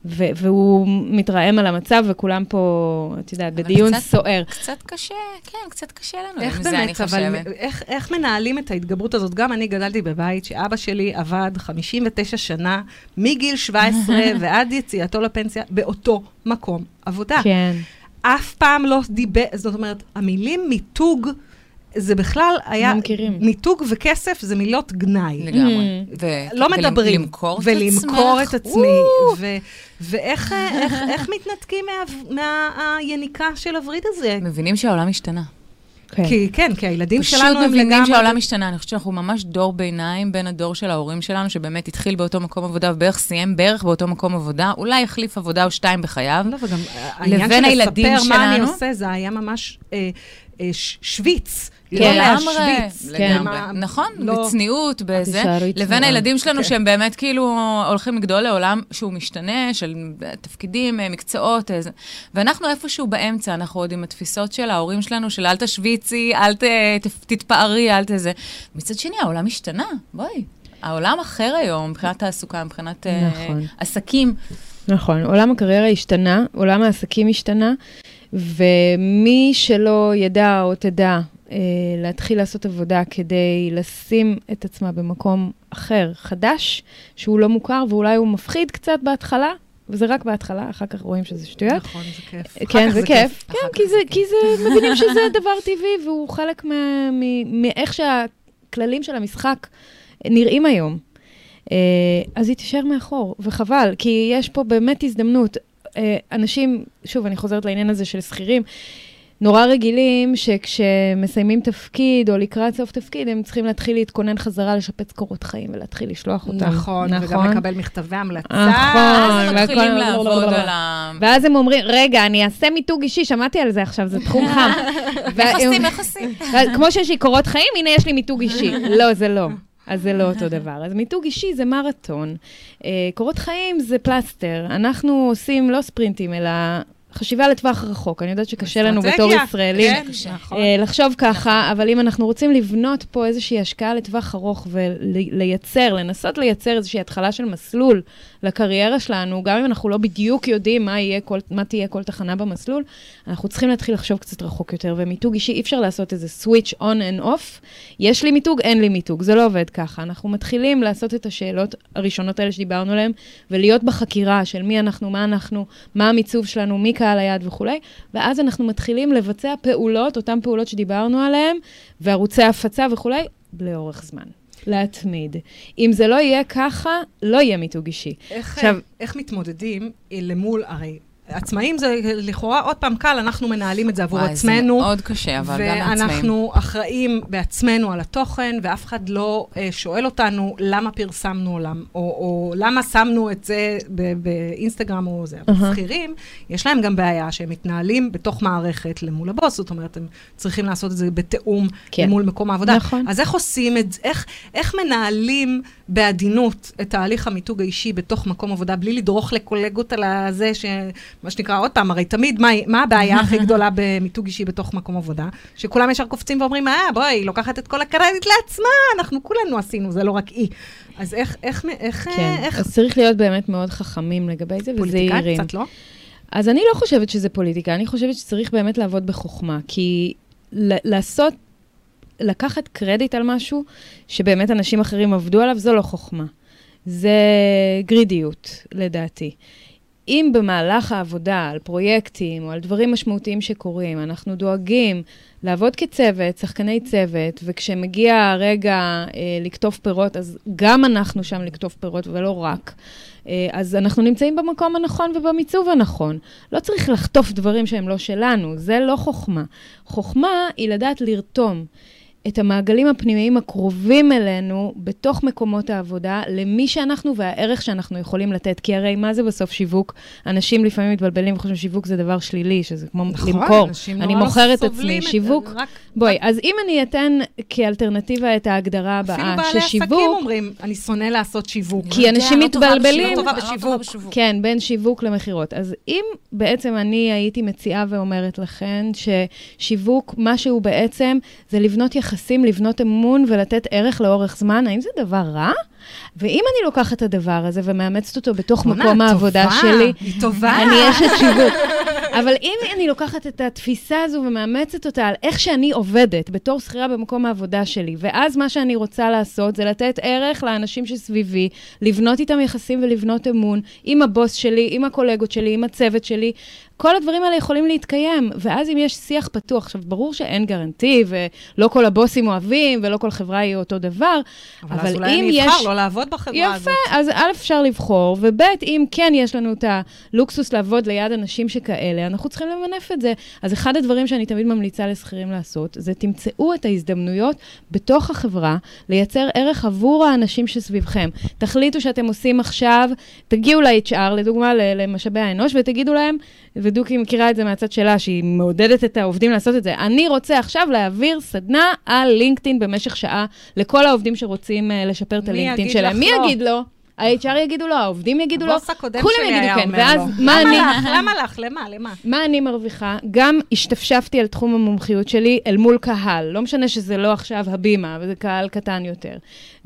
ו- והוא מתרעם על המצב, וכולם פה, את יודעת, בדיון קצת, סוער. קצת קשה, כן, קצת קשה לנו איך באמת, זה, אני חושבת. אבל איך, איך מנהלים את ההתגברות הזאת? גם אני גדלתי בבית שאבא שלי עבד 59 שנה, מגיל 17 ועד יציאתו לפנסיה, באותו מקום עבודה. כן. אף פעם לא דיבר, זאת אומרת, המילים מיתוג... זה בכלל היה... מכירים. מיתוג וכסף זה מילות גנאי. לגמרי. Mm. לא מדברים. ולמכור את עצמך. ולמכור את עצמי. ואיך מתנתקים מהיניקה של הווריד הזה? מבינים שהעולם השתנה. כן. כי כן, כי הילדים שלנו הם לגמרי... פשוט מבינים שהעולם השתנה. אני חושבת שאנחנו ממש דור ביניים בין הדור של ההורים שלנו, שבאמת התחיל באותו מקום עבודה, ובערך סיים בערך באותו מקום עבודה, אולי החליף עבודה או שתיים בחייו. לא, וגם העניין של לספר מה אני עושה, זה היה ממש אה, אה, שוויץ. כן, לא להשוויץ. לגמרי, נכון, לא- בצניעות, בזה. לבין הילדים שלנו, כן. שהם באמת כאילו הולכים לגדול לעולם שהוא משתנה, של תפקידים, אה, מקצועות, ואנחנו איפשהו באמצע, אנחנו עוד עם התפיסות של ההורים שלנו, של אל תשוויצי, אל תתפארי, אל תזה. מצד שני, העולם השתנה, בואי. העולם אחר היום, מבחינת תעסוקה, מבחינת אה, נכון. עסקים. נכון, עולם הקריירה השתנה, עולם העסקים השתנה, ומי שלא ידע או תדע אה, להתחיל לעשות עבודה כדי לשים את עצמה במקום אחר, חדש, שהוא לא מוכר ואולי הוא מפחיד קצת בהתחלה, וזה רק בהתחלה, אחר כך רואים שזה שטויות. נכון, זה כיף. כן, זה כיף. כן, כי זה, כי זה, מבינים שזה דבר טבעי, והוא חלק מאיך שהכללים של המשחק נראים היום. אה, אז היא תישאר מאחור, וחבל, כי יש פה באמת הזדמנות. אה, אנשים, שוב, אני חוזרת לעניין הזה של שכירים, נורא רגילים שכשמסיימים תפקיד או לקראת סוף תפקיד, הם צריכים להתחיל להתכונן חזרה, לשפץ קורות חיים ולהתחיל לשלוח אותם. נכון, נכון. וגם לקבל מכתבי המלצה. נכון. אז הם מתחילים לעבוד על ה... ואז הם אומרים, רגע, אני אעשה מיתוג אישי, שמעתי על זה עכשיו, זה תחום חם. איך עושים? כמו שיש לי קורות חיים, הנה יש לי מיתוג אישי. לא, זה לא. אז זה לא אותו דבר. אז מיתוג אישי זה מרתון. Uh, קורות חיים זה פלסטר. אנחנו עושים לא ספרינטים, אלא חשיבה לטווח רחוק. אני יודעת שקשה לנו בתור ישראלים כן, נכון. אה, לחשוב ככה, נכון. אבל אם אנחנו רוצים לבנות פה איזושהי השקעה לטווח ארוך ולייצר, לנסות לייצר איזושהי התחלה של מסלול לקריירה שלנו, גם אם אנחנו לא בדיוק יודעים מה, כל, מה תהיה כל תחנה במסלול, אנחנו צריכים להתחיל לחשוב קצת רחוק יותר, ומיתוג אישי, אי אפשר לעשות איזה switch on and off. יש לי מיתוג, אין לי מיתוג, זה לא עובד ככה. אנחנו מתחילים לעשות את השאלות הראשונות האלה שדיברנו עליהן, ולהיות בחקירה של מי אנחנו, מה אנחנו, מה המיצוב שלנו, מי קהל היעד וכולי, ואז אנחנו מתחילים לבצע פעולות, אותן פעולות שדיברנו עליהן, וערוצי הפצה וכולי, לאורך זמן. להתמיד. אם זה לא יהיה ככה, לא יהיה מיתוג אישי. איך, עכשיו, איך מתמודדים למול, הרי עצמאים זה לכאורה עוד פעם קל, אנחנו מנהלים את זה עבור וואי, עצמנו. זה מאוד קשה, אבל גם עצמאים. ואנחנו אחראים בעצמנו על התוכן, ואף אחד לא אה, שואל אותנו למה פרסמנו, עולם, או, או למה שמנו את זה באינסטגרם או זה. Uh-huh. שכירים, יש להם גם בעיה שהם מתנהלים בתוך מערכת למול הבוס, זאת אומרת, הם צריכים לעשות את זה בתיאום כן. מול מקום העבודה. נכון. אז איך עושים את זה, איך, איך מנהלים בעדינות את תהליך המיתוג האישי בתוך מקום עבודה, בלי לדרוך לקולגות על הזה ש... מה שנקרא, עוד פעם, הרי תמיד, מה, מה הבעיה הכי גדולה במיתוג אישי בתוך מקום עבודה? שכולם ישר קופצים ואומרים, אה, בואי, היא לוקחת את כל הקרדיט לעצמה, אנחנו כולנו עשינו, זה לא רק היא. אז איך, איך, איך, כן, איך... אז צריך להיות באמת מאוד חכמים לגבי זה, וזהירים. פוליטיקאי קצת, לא? אז אני לא חושבת שזה פוליטיקה, אני חושבת שצריך באמת לעבוד בחוכמה, כי לעשות, לקחת קרדיט על משהו שבאמת אנשים אחרים עבדו עליו, זו לא חוכמה. זה גרידיות, לדעתי. אם במהלך העבודה על פרויקטים או על דברים משמעותיים שקורים, אנחנו דואגים לעבוד כצוות, שחקני צוות, וכשמגיע הרגע אה, לקטוף פירות, אז גם אנחנו שם לקטוף פירות ולא רק. אה, אז אנחנו נמצאים במקום הנכון ובמיצוב הנכון. לא צריך לחטוף דברים שהם לא שלנו, זה לא חוכמה. חוכמה היא לדעת לרתום את המעגלים הפנימיים הקרובים אלינו בתוך מקומות העבודה, למי שאנחנו והערך שאנחנו יכולים לתת. כי הרי מה זה בסוף שיווק? אנשים לפעמים מתבלבלים וחושבים שיווק זה דבר שלילי, שזה כמו נכון, למכור. אנשים אני נורא מוכר את עצמי. שיווק, רק- בואי, אז אם אני אתן כאלטרנטיבה את ההגדרה אפילו הבאה, בעלי עסקים ששיווק, אומרים, אני שונא לעשות שיווק. כי אנשים לא מתבלבלים. לא טובה לא. בשיווק. כן, בין שיווק למכירות. אז אם בעצם אני הייתי מציעה ואומרת לכן ששיווק, מה שהוא בעצם, זה לבנות יחסים, לבנות אמון ולתת ערך לאורך זמן, האם זה דבר רע? ואם אני לוקחת את הדבר הזה ומאמצת אותו בתוך מקום את העבודה טובה, שלי, היא טובה. אני אשת שיווק. אבל אם אני לוקחת את התפיסה הזו ומאמצת אותה על איך שאני עובדת בתור שכירה במקום העבודה שלי, ואז מה שאני רוצה לעשות זה לתת ערך לאנשים שסביבי, לבנות איתם יחסים ולבנות אמון עם הבוס שלי, עם הקולגות שלי, עם הצוות שלי. כל הדברים האלה יכולים להתקיים, ואז אם יש שיח פתוח, עכשיו, ברור שאין גרנטי, ולא כל הבוסים אוהבים, ולא כל חברה היא אותו דבר, אבל אבל אז אולי אני יש... אבחר לא לעבוד בחברה הזאת. יפה, אז א', אפשר לבחור, וב', אם כן יש לנו את הלוקסוס לעבוד ליד אנשים שכאלה, אנחנו צריכים למנף את זה. אז אחד הדברים שאני תמיד ממליצה לשכירים לעשות, זה תמצאו את ההזדמנויות בתוך החברה, לייצר ערך עבור האנשים שסביבכם. תחליטו שאתם עושים עכשיו, תגיעו ל-HR, לדוגמה, למשאבי האנוש, ותגידו להם, ודוקי מכירה את זה מהצד שלה, שהיא מעודדת את העובדים לעשות את זה, אני רוצה עכשיו להעביר סדנה על לינקדאין במשך שעה לכל העובדים שרוצים uh, לשפר את הלינקדאין שלהם. מי לא? יגיד לו? ה-HR יגידו לו, העובדים יגידו לו, כולם יגידו כן, ואז. מה אני... למה לך? למה לך? למה? למה? מה אני מרוויחה? גם השתפשפתי על תחום המומחיות שלי אל מול קהל. לא משנה שזה לא עכשיו הבימה, וזה קהל קטן יותר.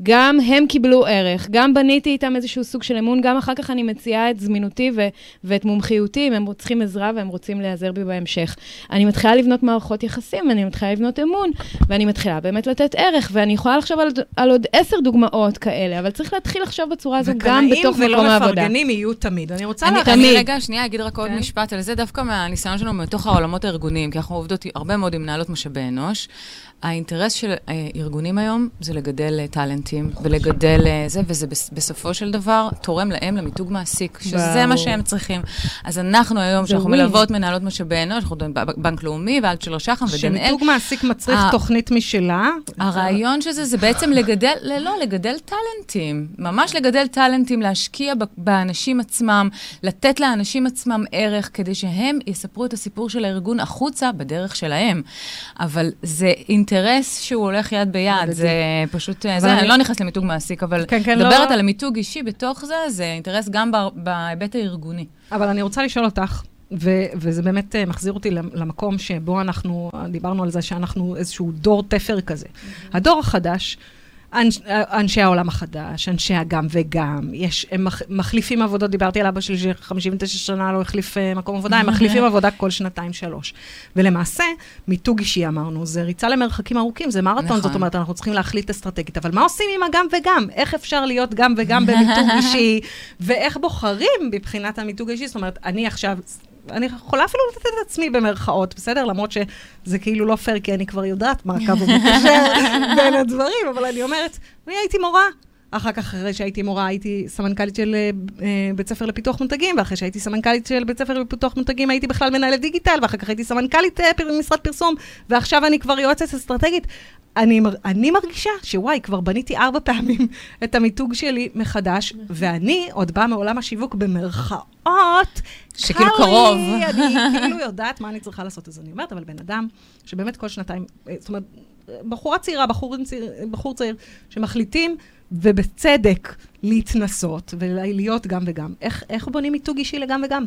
גם הם קיבלו ערך, גם בניתי איתם איזשהו סוג של אמון, גם אחר כך אני מציעה את זמינותי ו- ואת מומחיותי, אם הם צריכים עזרה והם רוצים להיעזר בי בהמשך. אני מתחילה לבנות מערכות יחסים, ואני מתחילה לבנות אמון, ואני מתחילה באמת לתת ערך, ואני יכולה לחשוב על, על עוד עשר דוגמאות כאלה, אבל צריך להתחיל לחשוב בצורה הזו גם בתוך וקנאים מקום ולא העבודה. מפרגנים יהיו תמיד. אני רוצה אני, להגיד... אני רגע, שנייה, אגיד רק עוד כן. משפט על זה, דווקא מהניסיון שלנו מתוך העולמות הארגוניים, כי אנחנו עובדות הרבה מאוד עם מנהלות משאבי אנוש. האינטרס של אה, ארגונים היום זה לגדל אה, טאלנטים ולגדל אה, זה, וזה בס- בסופו של דבר תורם להם למיתוג מעסיק, שזה ברור. מה שהם צריכים. אז אנחנו היום, שאנחנו. מלוות מנהלות משאבי אנוש, אנחנו מדברים בבנק לאומי ואלטשולר שחם ודנאל, שמיתוג מעסיק מצריך תוכנית משלה. הרעיון של זה, זה בעצם לגדל, לא, לגדל טאלנטים. ממש לגדל טאלנטים, להשקיע באנשים עצמם, לתת לאנשים עצמם ערך, כדי שהם יספרו את הסיפור של הארגון החוצה בדרך שלהם. אבל זה אינטרס שהוא הולך יד ביד. זה פשוט, זה, אני- לא נכנסת למיתוג מעסיק, אבל כן, כן, לא, מדברת. על מיתוג אישי בתוך זה, זה אינטרס גם בהיבט הארגוני. אבל אני רוצה לשאול אותך, ו- וזה באמת אה, מחזיר אותי למ- למקום שבו אנחנו, דיברנו על זה שאנחנו איזשהו דור תפר כזה. הדור החדש, אנש, אנשי העולם החדש, אנשי הגם וגם, יש, הם מח, מחליפים עבודות, דיברתי על אבא שלי ש-59 שנה לא החליף אה, מקום עבודה, הם מחליפים עבודה כל שנתיים-שלוש. ולמעשה, מיתוג אישי אמרנו, זה ריצה למרחקים ארוכים, זה מרתון, נכון. זאת אומרת, אנחנו צריכים להחליט אסטרטגית. אבל מה עושים עם הגם וגם? איך אפשר להיות גם וגם במיתוג אישי? ואיך בוחרים מבחינת המיתוג האישי? זאת אומרת, אני עכשיו... אני יכולה אפילו לתת את עצמי במרכאות, בסדר? למרות שזה כאילו לא פייר, כי אני כבר יודעת מה הקו המקשר בין הדברים, אבל אני אומרת, אני הייתי מורה. אחר כך, אחרי שהייתי מורה, הייתי סמנכ"לית של אה, אה, בית ספר לפיתוח מותגים, ואחרי שהייתי סמנכ"לית של בית ספר לפיתוח מותגים, הייתי בכלל מנהלת דיגיטל, ואחר כך הייתי סמנכ"לית אה, פר- משרד פרסום, ועכשיו אני כבר יועצת אסטרטגית. אני, אני מרגישה שוואי, כבר בניתי ארבע פעמים את המיתוג שלי מחדש, ואני עוד באה מעולם השיווק במרכאות. שכאילו קר לי, קרוב. אני כאילו יודעת מה אני צריכה לעשות. אז אני אומרת, אבל בן אדם שבאמת כל שנתיים, אה, זאת אומרת, בחורה צעירה, בחור בחור צעיר, שמחליטים, ובצדק, להתנסות ולהיות גם וגם. איך, איך בונים מיתוג אישי לגם וגם?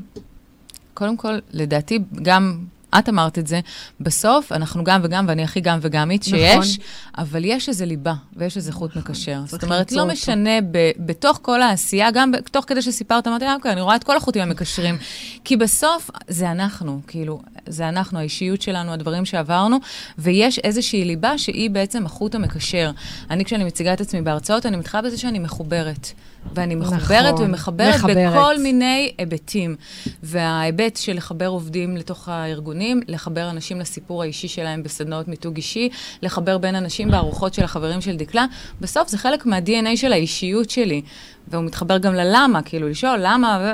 קודם כל, לדעתי, גם את אמרת את זה, בסוף אנחנו גם וגם, ואני הכי גם וגמית שיש, אבל יש איזה ליבה ויש איזה חוט מקשר. זאת אומרת, לא אותו. משנה ב- בתוך כל העשייה, גם תוך כדי שסיפרת, אמרתי, "אה, אוקיי, אני רואה את כל החוטים המקשרים. כי בסוף זה אנחנו, כאילו, זה אנחנו, האישיות שלנו, הדברים שעברנו, ויש איזושהי ליבה שהיא בעצם החוט המקשר. אני, כשאני מציגה את עצמי בהרצאות, אני מתחילה בזה שאני מחוברת. ואני מחוברת נכון, ומחברת מחברת. בכל מיני היבטים. וההיבט של לחבר עובדים לתוך הארגונים, לחבר אנשים לסיפור האישי שלהם בסדנאות מיתוג אישי, לחבר בין אנשים בארוחות של החברים של דקלה, בסוף זה חלק מה-DNA של האישיות שלי. והוא מתחבר גם ללמה, כאילו לשאול למה, ו...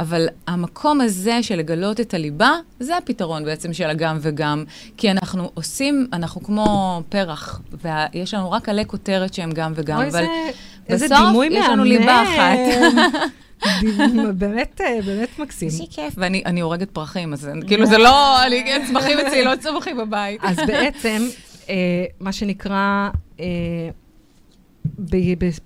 אבל המקום הזה של לגלות את הליבה, זה הפתרון בעצם של הגם וגם. כי אנחנו עושים, אנחנו כמו פרח, ויש לנו רק עלי כותרת שהם גם וגם, אבל זה- איזה בסוף דימוי יש לנו מהמם. ליבה אחת. באמת, אה, באמת מקסים. איזה כיף. ואני אני הורגת פרחים, אז כאילו זה לא, אני צמחים אצלי, לא צמחים בבית. אז בעצם, אה, מה שנקרא, אה,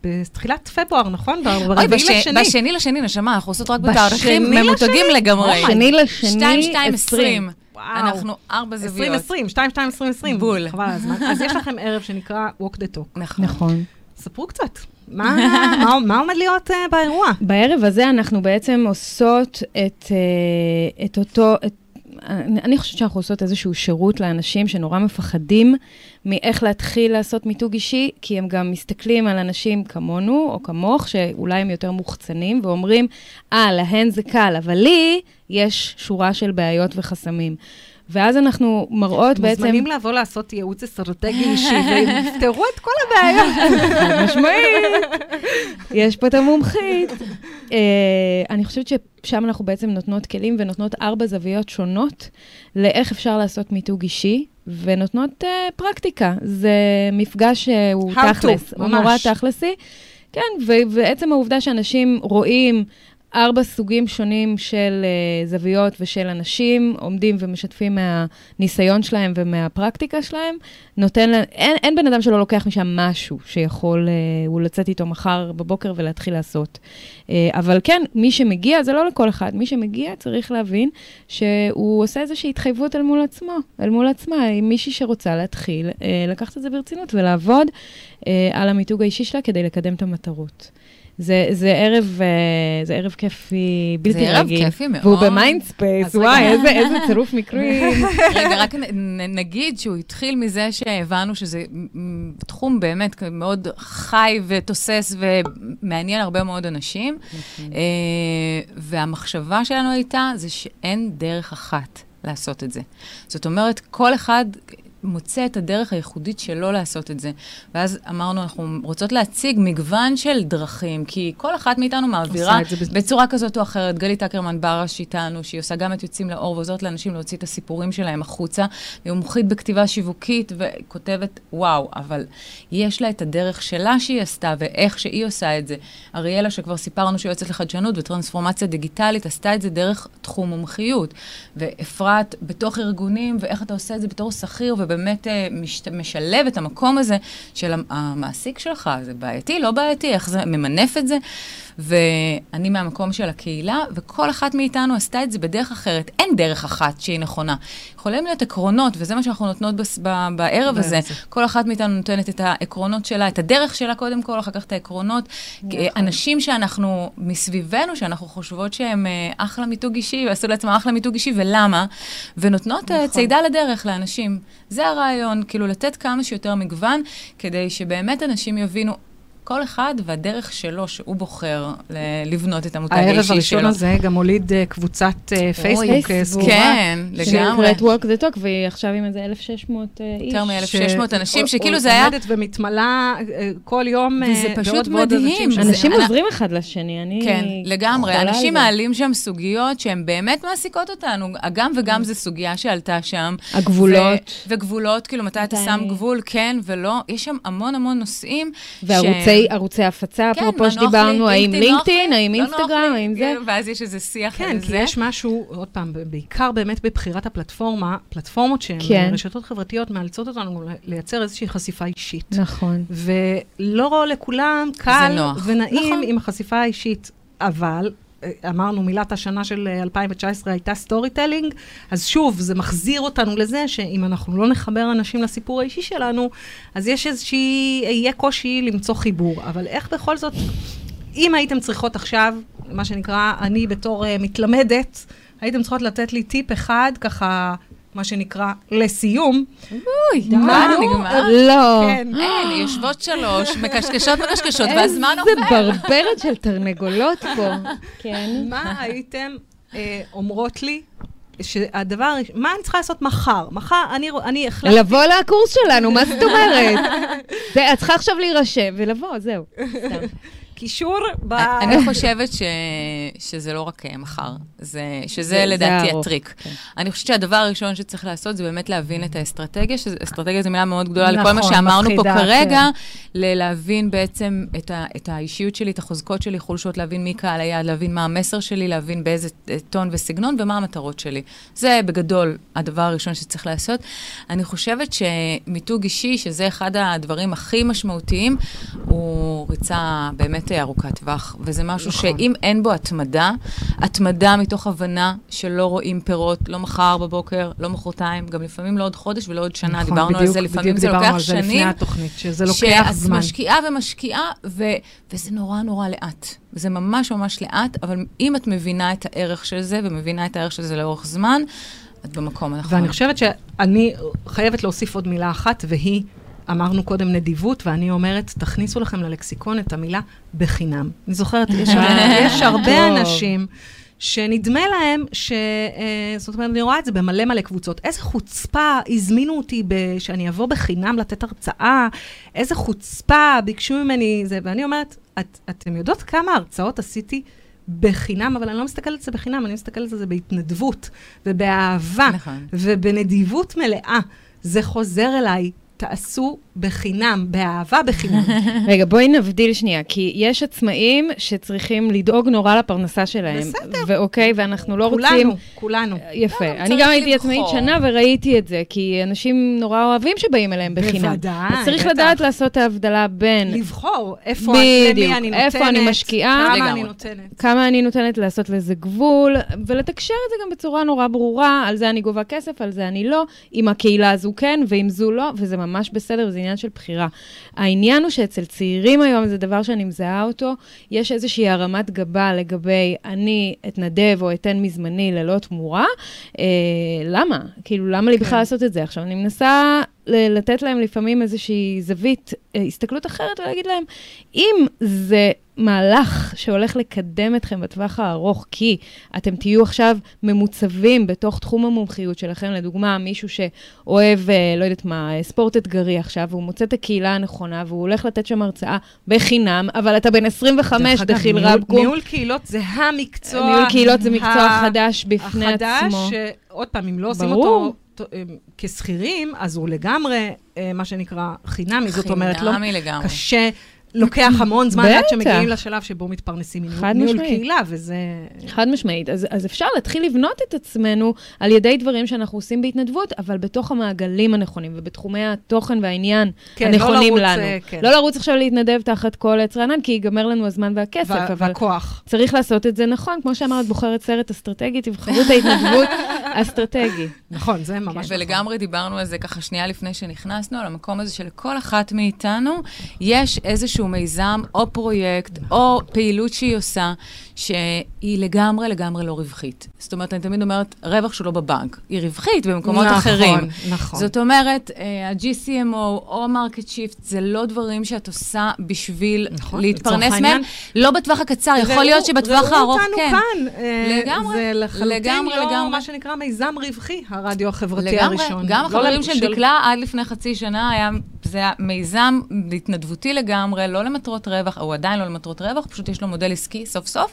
בתחילת פברואר, נכון? אוי, ברביעי לשני. בשני לשני, נשמה, אנחנו עושות רק בשני בתאריכים ממותגים לשני? לגמרי. שני לשני, 2, 2, 20. 20. וואו. אנחנו ארבע זוויות. 2020, 2, 2, 2020. בול. חבל על הזמן. אז יש לכם ערב שנקרא Walk the Talk. נכון. נכון. ספרו קצת. מה עומד להיות אה, באירוע? בערב הזה אנחנו בעצם עושות את, אה, אותו, אני, אני חושבת שאנחנו עושות איזשהו שירות לאנשים שנורא מפחדים מאיך להתחיל לעשות מיתוג אישי, כי הם גם מסתכלים על אנשים כמונו או כמוך, שאולי הם יותר מוחצנים, ואומרים, אה, להן זה קל, אבל לי יש שורה של בעיות וחסמים. ואז אנחנו מראות בעצם... מוזמנים לבוא לעשות ייעוץ אסטרטגי אישי, ויפתרו את כל הבעיות. חד משמעית. יש פה את המומחית. אה, אני חושבת ששם אנחנו בעצם נותנות כלים ונותנות ארבע זוויות שונות לאיך אפשר לעשות מיתוג אישי, ונותנות אה, פרקטיקה. זה מפגש שהוא תכלס, הוא. נורא תכלסי. כן, ו- ועצם העובדה שאנשים רואים ארבע סוגים שונים של uh, זוויות ושל אנשים, עומדים ומשתפים מהניסיון שלהם ומהפרקטיקה שלהם, נותן להם, אין, אין בן אדם שלא לוקח משם משהו שיכול uh, הוא לצאת איתו מחר בבוקר ולהתחיל לעשות. Uh, אבל כן, מי שמגיע, זה לא לכל אחד, מי שמגיע צריך להבין שהוא עושה איזושהי התחייבות אל מול עצמו, אל מול עצמה, עם מישהי שרוצה להתחיל, uh, לקחת את זה ברצינות ולעבוד uh, על המיתוג האישי שלה כדי לקדם את המטרות. זה, זה ערב, אה, זה ערב כיפי בלתי ערב רגיל. כיפי מאוד. והוא ב Mindspace, וואי. איזה, איזה צירוף מקרים. רגע, רק נ- נגיד שהוא התחיל מזה שהבנו שזה תחום באמת מאוד חי ותוסס ומעניין הרבה מאוד אנשים. אה, והמחשבה שלנו הייתה, זה שאין דרך אחת לעשות את זה. זאת אומרת, כל אחד... מוצא את הדרך הייחודית שלו לעשות את זה. ואז אמרנו, אנחנו רוצות להציג מגוון של דרכים, כי כל אחת מאיתנו מעבירה בצורה כזאת או אחרת. גלית אקרמן ברש איתנו, שהיא עושה גם את יוצאים לאור ועוזרת לאנשים להוציא את הסיפורים שלהם החוצה. היא מומחית בכתיבה שיווקית וכותבת, וואו, אבל יש לה את הדרך שלה שהיא עשתה ואיך שהיא עושה את זה. אריאלה, שכבר סיפרנו שהיא יועצת לחדשנות וטרנספורמציה דיגיטלית, עשתה את זה דרך תחום מומחיות. ואפרת, בתוך ארגונים, ואיך אתה עושה את זה בתור שכיר, אה, מש, משלב את המקום הזה של המ- המעסיק שלך, זה בעייתי, לא בעייתי, איך זה ממנף את זה. ואני מהמקום של הקהילה, וכל אחת מאיתנו עשתה את זה בדרך אחרת. אין דרך אחת שהיא נכונה. יכולים להיות עקרונות, וזה מה שאנחנו נותנות בס, ב, בערב הזה. כל אחת מאיתנו נותנת את העקרונות שלה, את הדרך שלה קודם כל, אחר כך את העקרונות. אנשים שאנחנו מסביבנו, שאנחנו חושבות שהם אה, אחלה מיתוג אישי, ועשו לעצמם אחלה מיתוג אישי, ולמה? ונותנות אה, צידה לדרך לאנשים. זה הרעיון, כאילו לתת כמה שיותר מגוון, כדי שבאמת אנשים יבינו. כל אחד והדרך שלו, שהוא בוחר לבנות את המותג האישי שלו. הערב הראשון הזה גם הוליד אה, קבוצת אה, פייסבוק אה, פייסבוק. סגורה. כן, לגמרי. שנקראת Walk the Talk, והיא עכשיו עם איזה 1,600 אה, איש. יותר מ-1,600 ש- אנשים, שכאילו זה היה... עומדת ומתמלאה אה, כל יום וזה אה, פשוט ועוד מדהים. אנשים עוזרים אחד לשני, אני... כן, לגמרי. אנשים. מעלים שם סוגיות שהן באמת מעסיקות אותנו. הגם וגם זו סוגיה שעלתה שם. הגבולות. וגבולות, כאילו, מתי אתה שם גבול, כן ולא. יש שם המון המון נושאים. וערוצי ערוצי הפצה, כן, אפרופו נוח שדיברנו, האם לינקדאין נוח לינקדאין, לי, האם לא אינסטגרם, האם זה... ואז יש איזה שיח כן, כי. יש משהו, עוד פעם, בעיקר באמת בבחירת הפלטפורמה, פלטפורמות שהן כן. רשתות חברתיות מאלצות אותנו לייצר איזושהי חשיפה אישית. נכון. ולא לכולם קל. ונעים נכון. עם החשיפה האישית, אבל... אה, אמרנו, מילת השנה של אה, 2019 הייתה storytelling, אז שוב, זה מחזיר אותנו לזה שאם אנחנו לא נחבר אנשים לסיפור האישי שלנו, אז יש איזושהי, יהיה קושי למצוא חיבור. אבל איך בכל זאת, אם הייתם צריכות עכשיו, מה שנקרא, אני בתור uh, מתלמדת, הייתם צריכות לתת לי טיפ אחד, ככה, מה שנקרא, לסיום. אוי, מה? נגמר? לא. כן. אין, יושבות שלוש, מקשקשות מקשקשות, והזמן איזה עובר. ברברת של תרנגולות פה. כן. מה הייתם אה, אומרות לי שהדבר, מה אני צריכה לעשות מחר? מחר אני, אני החלטתי... לבוא לקורס שלנו, מה זאת אומרת? זה- את צריכה עכשיו להירשם ולבוא, זהו. סתם. קישור ב... אני חושבת ש... שזה לא רק אה, מחר, זה... שזה זה- לדעתי זה הטריק. כן. אני חושבת שהדבר הראשון שצריך לעשות זה באמת להבין את האסטרטגיה, שאסטרטגיה זו מילה מאוד גדולה לכל מה נכון, שאמרנו פה מפחידה, כרגע, ל- להבין בעצם את, ה... את האישיות שלי, את החוזקות שלי, חולשות, להבין מי קהל היעד, להבין מה המסר שלי, להבין באיזה אה, טון וסגנון ומה המטרות שלי. זה בגדול הדבר הראשון שצריך לעשות. אני חושבת שמיתוג אישי, שזה אחד הדברים הכי משמעותיים, הוא ריצה באמת ארוכת טווח, וזה משהו נכון. שאם אין בו התמדה, התמדה מתוך הבנה שלא רואים פירות, לא מחר בבוקר, לא מחרתיים, גם לפעמים לא עוד חודש ולא עוד שנה, נכון, דיברנו על בדיוק- זה, לפעמים בדיוק זה לוקח על זה לפני שנים. התוכנית, שזה לוקח שאת זמן. משקיעה ומשקיעה, ו- וזה נורא נורא לאט. זה ממש ממש לאט, אבל אם את מבינה את הערך של זה, ומבינה את הערך של זה לאורך זמן, את במקום הנכון. ואני חושבת שאני חייבת להוסיף עוד מילה אחת, והיא, אמרנו קודם נדיבות, ואני אומרת, תכניסו לכם ללקסיקון את המילה בחינם. אני זוכרת, יש, יש הרבה. אנשים שנדמה להם ש... אה, זאת אומרת, אני רואה את זה במלא מלא קבוצות. איזה חוצפה הזמינו אותי ב- שאני אבוא בחינם לתת הרצאה, איזה חוצפה ביקשו ממני זה, ואני אומרת, את, אתם יודעות כמה הרצאות עשיתי? בחינם, אבל אני לא מסתכלת על זה בחינם, אני מסתכלת על זה בהתנדבות ובאהבה נכון. ובנדיבות מלאה. זה חוזר אליי, תעשו בחינם, באהבה בחינם. רגע, בואי נבדיל שנייה, כי יש עצמאים שצריכים לדאוג נורא לפרנסה שלהם. בסדר. ואוקיי, ואנחנו לא רוצים... כולנו, כולנו. יפה. לא, אני צריך גם הייתי. עצמאית שנה וראיתי את זה, כי אנשים נורא אוהבים שבאים אליהם בחינם. בוודאי, אז צריך. לדעת לעשות את ההבדלה בין לבחור איפה, בדיוק, אני נותנת, איפה אני משקיעה. כמה. אני נותנת. כמה אני נותנת לעשות לזה גבול, ולתקשר את זה גם בצורה נורא ברורה, על זה אני גובה כסף, על זה אני לא, עם הקהילה הזו כן, ועם זו לא, וזה ממש בסדר, זה עניין של בחירה. העניין הוא שאצל צעירים היום, זה דבר שאני מזהה אותו, יש איזושהי הרמת גבה לגבי אני אתנדב או אתן מזמני ללא תמורה. אה, למה? כאילו, למה לי כן. בכלל לעשות את זה? עכשיו, אני מנסה לתת להם לפעמים איזושהי זווית, אה, הסתכלות אחרת, ולהגיד להם, אם זה מהלך שהולך לקדם אתכם בטווח הארוך, כי אתם תהיו עכשיו ממוצבים בתוך תחום המומחיות שלכם, לדוגמה, מישהו שאוהב, אה, לא יודעת מה, ספורט אתגרי עכשיו, והוא מוצא את הקהילה הנכונה, והוא הולך לתת שם הרצאה בחינם, אבל אתה בן 25, דרך אגב, דחיל רבקום. ניהול קהילות זה המקצוע. ניהול קהילות זה מקצוע חדש בפני החדש, עצמו. שעוד פעם, אם לא עושים. אותו כשכירים, אז הוא לגמרי, אה, מה שנקרא, חינמי. זאת אומרת, לא חינמי לגמרי. קשה, לוקח המון זמן עד. שמגיעים לשלב שבו מתפרנסים מניהול. קהילה, וזה... חד משמעית. אז, אז אפשר להתחיל לבנות את עצמנו על ידי דברים שאנחנו עושים בהתנדבות, אבל בתוך המעגלים הנכונים ובתחומי התוכן והעניין כן, לא הנכונים לרוץ, לנו. אה, כן. לא לרוץ עכשיו להתנדב תחת כל עץ רענן, כי ייגמר לנו הזמן והכסף, וה- אבל והכוח. צריך לעשות את זה נכון. כמו שאמרת, בוחרת סרט אסטרטגי, תבחרו את ההתנדבות אסטרטגי. נכון, זה ממש נכון. ולגמרי דיברנו על זה ככה שנייה לפני שנכנסנו, על המקום הזה שלכל אחת מאיתנו יש איזשהו מיזם או פרויקט או פעילות שהיא עושה, שהיא לגמרי לגמרי לא רווחית. זאת אומרת, אני תמיד אומרת, רווח לא בבנק, היא רווחית במקומות נכון, אחרים. נכון. זאת אומרת, אה, ה-GCMO או Market Shift, זה לא דברים שאת עושה בשביל נכון, להתפרנס מהם. לא בטווח הקצר, יכול להיות שבטווח הארוך ראו כן. אותנו כאן. אה, לגמרי, זה לחלוטין לגמרי, לא לגמרי. מה שנקרא מיזם רווחי, הרדיו החברתי לגמרי, הראשון. גם לא החברים של דקלה עד לפני חצי שנה היה, זה מיזם התנדבותי לגמרי, לא למטרות רווח, הוא עדיין לא למטרות רווח, פשוט יש לו מודל עסקי סוף סוף,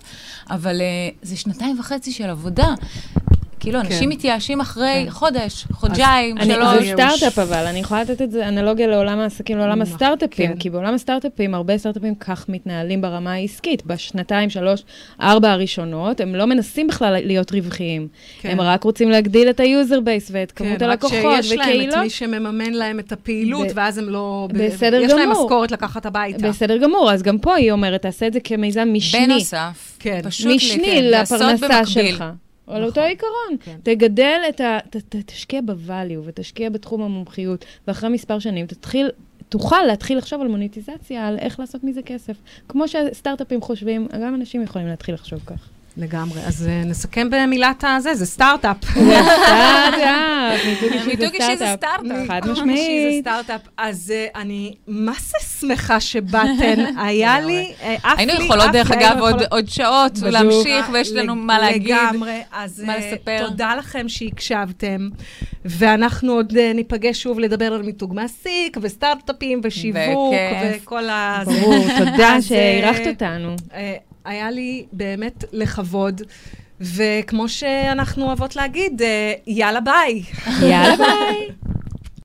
אבל uh, זה שנתיים וחצי של עבודה. כאילו, אנשים מתייאשים אחרי כן. חודש, חודשיים, שלוש. זה סטארט-אפ אבל, אני יכולה לתת את זה אנלוגיה לעולם העסקים, לעולם נכון, הסטארט-אפים, כן. כי בעולם הסטארט-אפים, הרבה סטארט-אפים כך מתנהלים ברמה העסקית. בשנתיים, שלוש, ארבע הראשונות, הם לא מנסים בכלל להיות רווחיים. כן. הם רק רוצים להגדיל את ה user base ואת כמות כן, הלקוחות רק שיש להם את וקהילות. מי שמממן להם את הפעילות, ואז הם לא... בסדר יש להם גמור. משכורת לקחת הביתה. בסדר גמור, אז גם פה היא אומרת, תעשה את זה כמיזם משני. בנוסף, כן. פשוט כן, לפרנסה במקביל. שלך. על אותו עיקרון. כן. תגדל את ה... ת, ת, תשקיע ב-value ותשקיע בתחום המומחיות, ואחרי מספר שנים תתחיל... תוכל להתחיל לחשוב על מוניטיזציה, על איך לעשות מזה כסף. כמו שסטארט-אפים חושבים, גם אנשים יכולים להתחיל לחשוב כך. לגמרי. אז אה, נסכם במילת הזה, זה סטארט-אפ. זה סטארט-אפ, מיתוג אישי מיתוג אישי זה זה סטארט-אפ. חד זה משמעית. סטארט-אפ. אז אה, אני מה זה שמחה שבאתן. היה לי, אה, עף לי, היינו יכולות, דרך אגב, עוד- שעות. להמשיך, ויש לנו מה להגיד. לגמרי. אז מה לספר. תודה לכם שהקשבתם, ואנחנו עוד ניפגש שוב לדבר על מיתוג מעסיק, וסטארט-אפים, ושיווק. וכל ה... ברור, תודה שאירחת אותנו. היה לי באמת לכבוד, וכמו שאנחנו אוהבות להגיד, אה, יאללה ביי. יאללה ביי.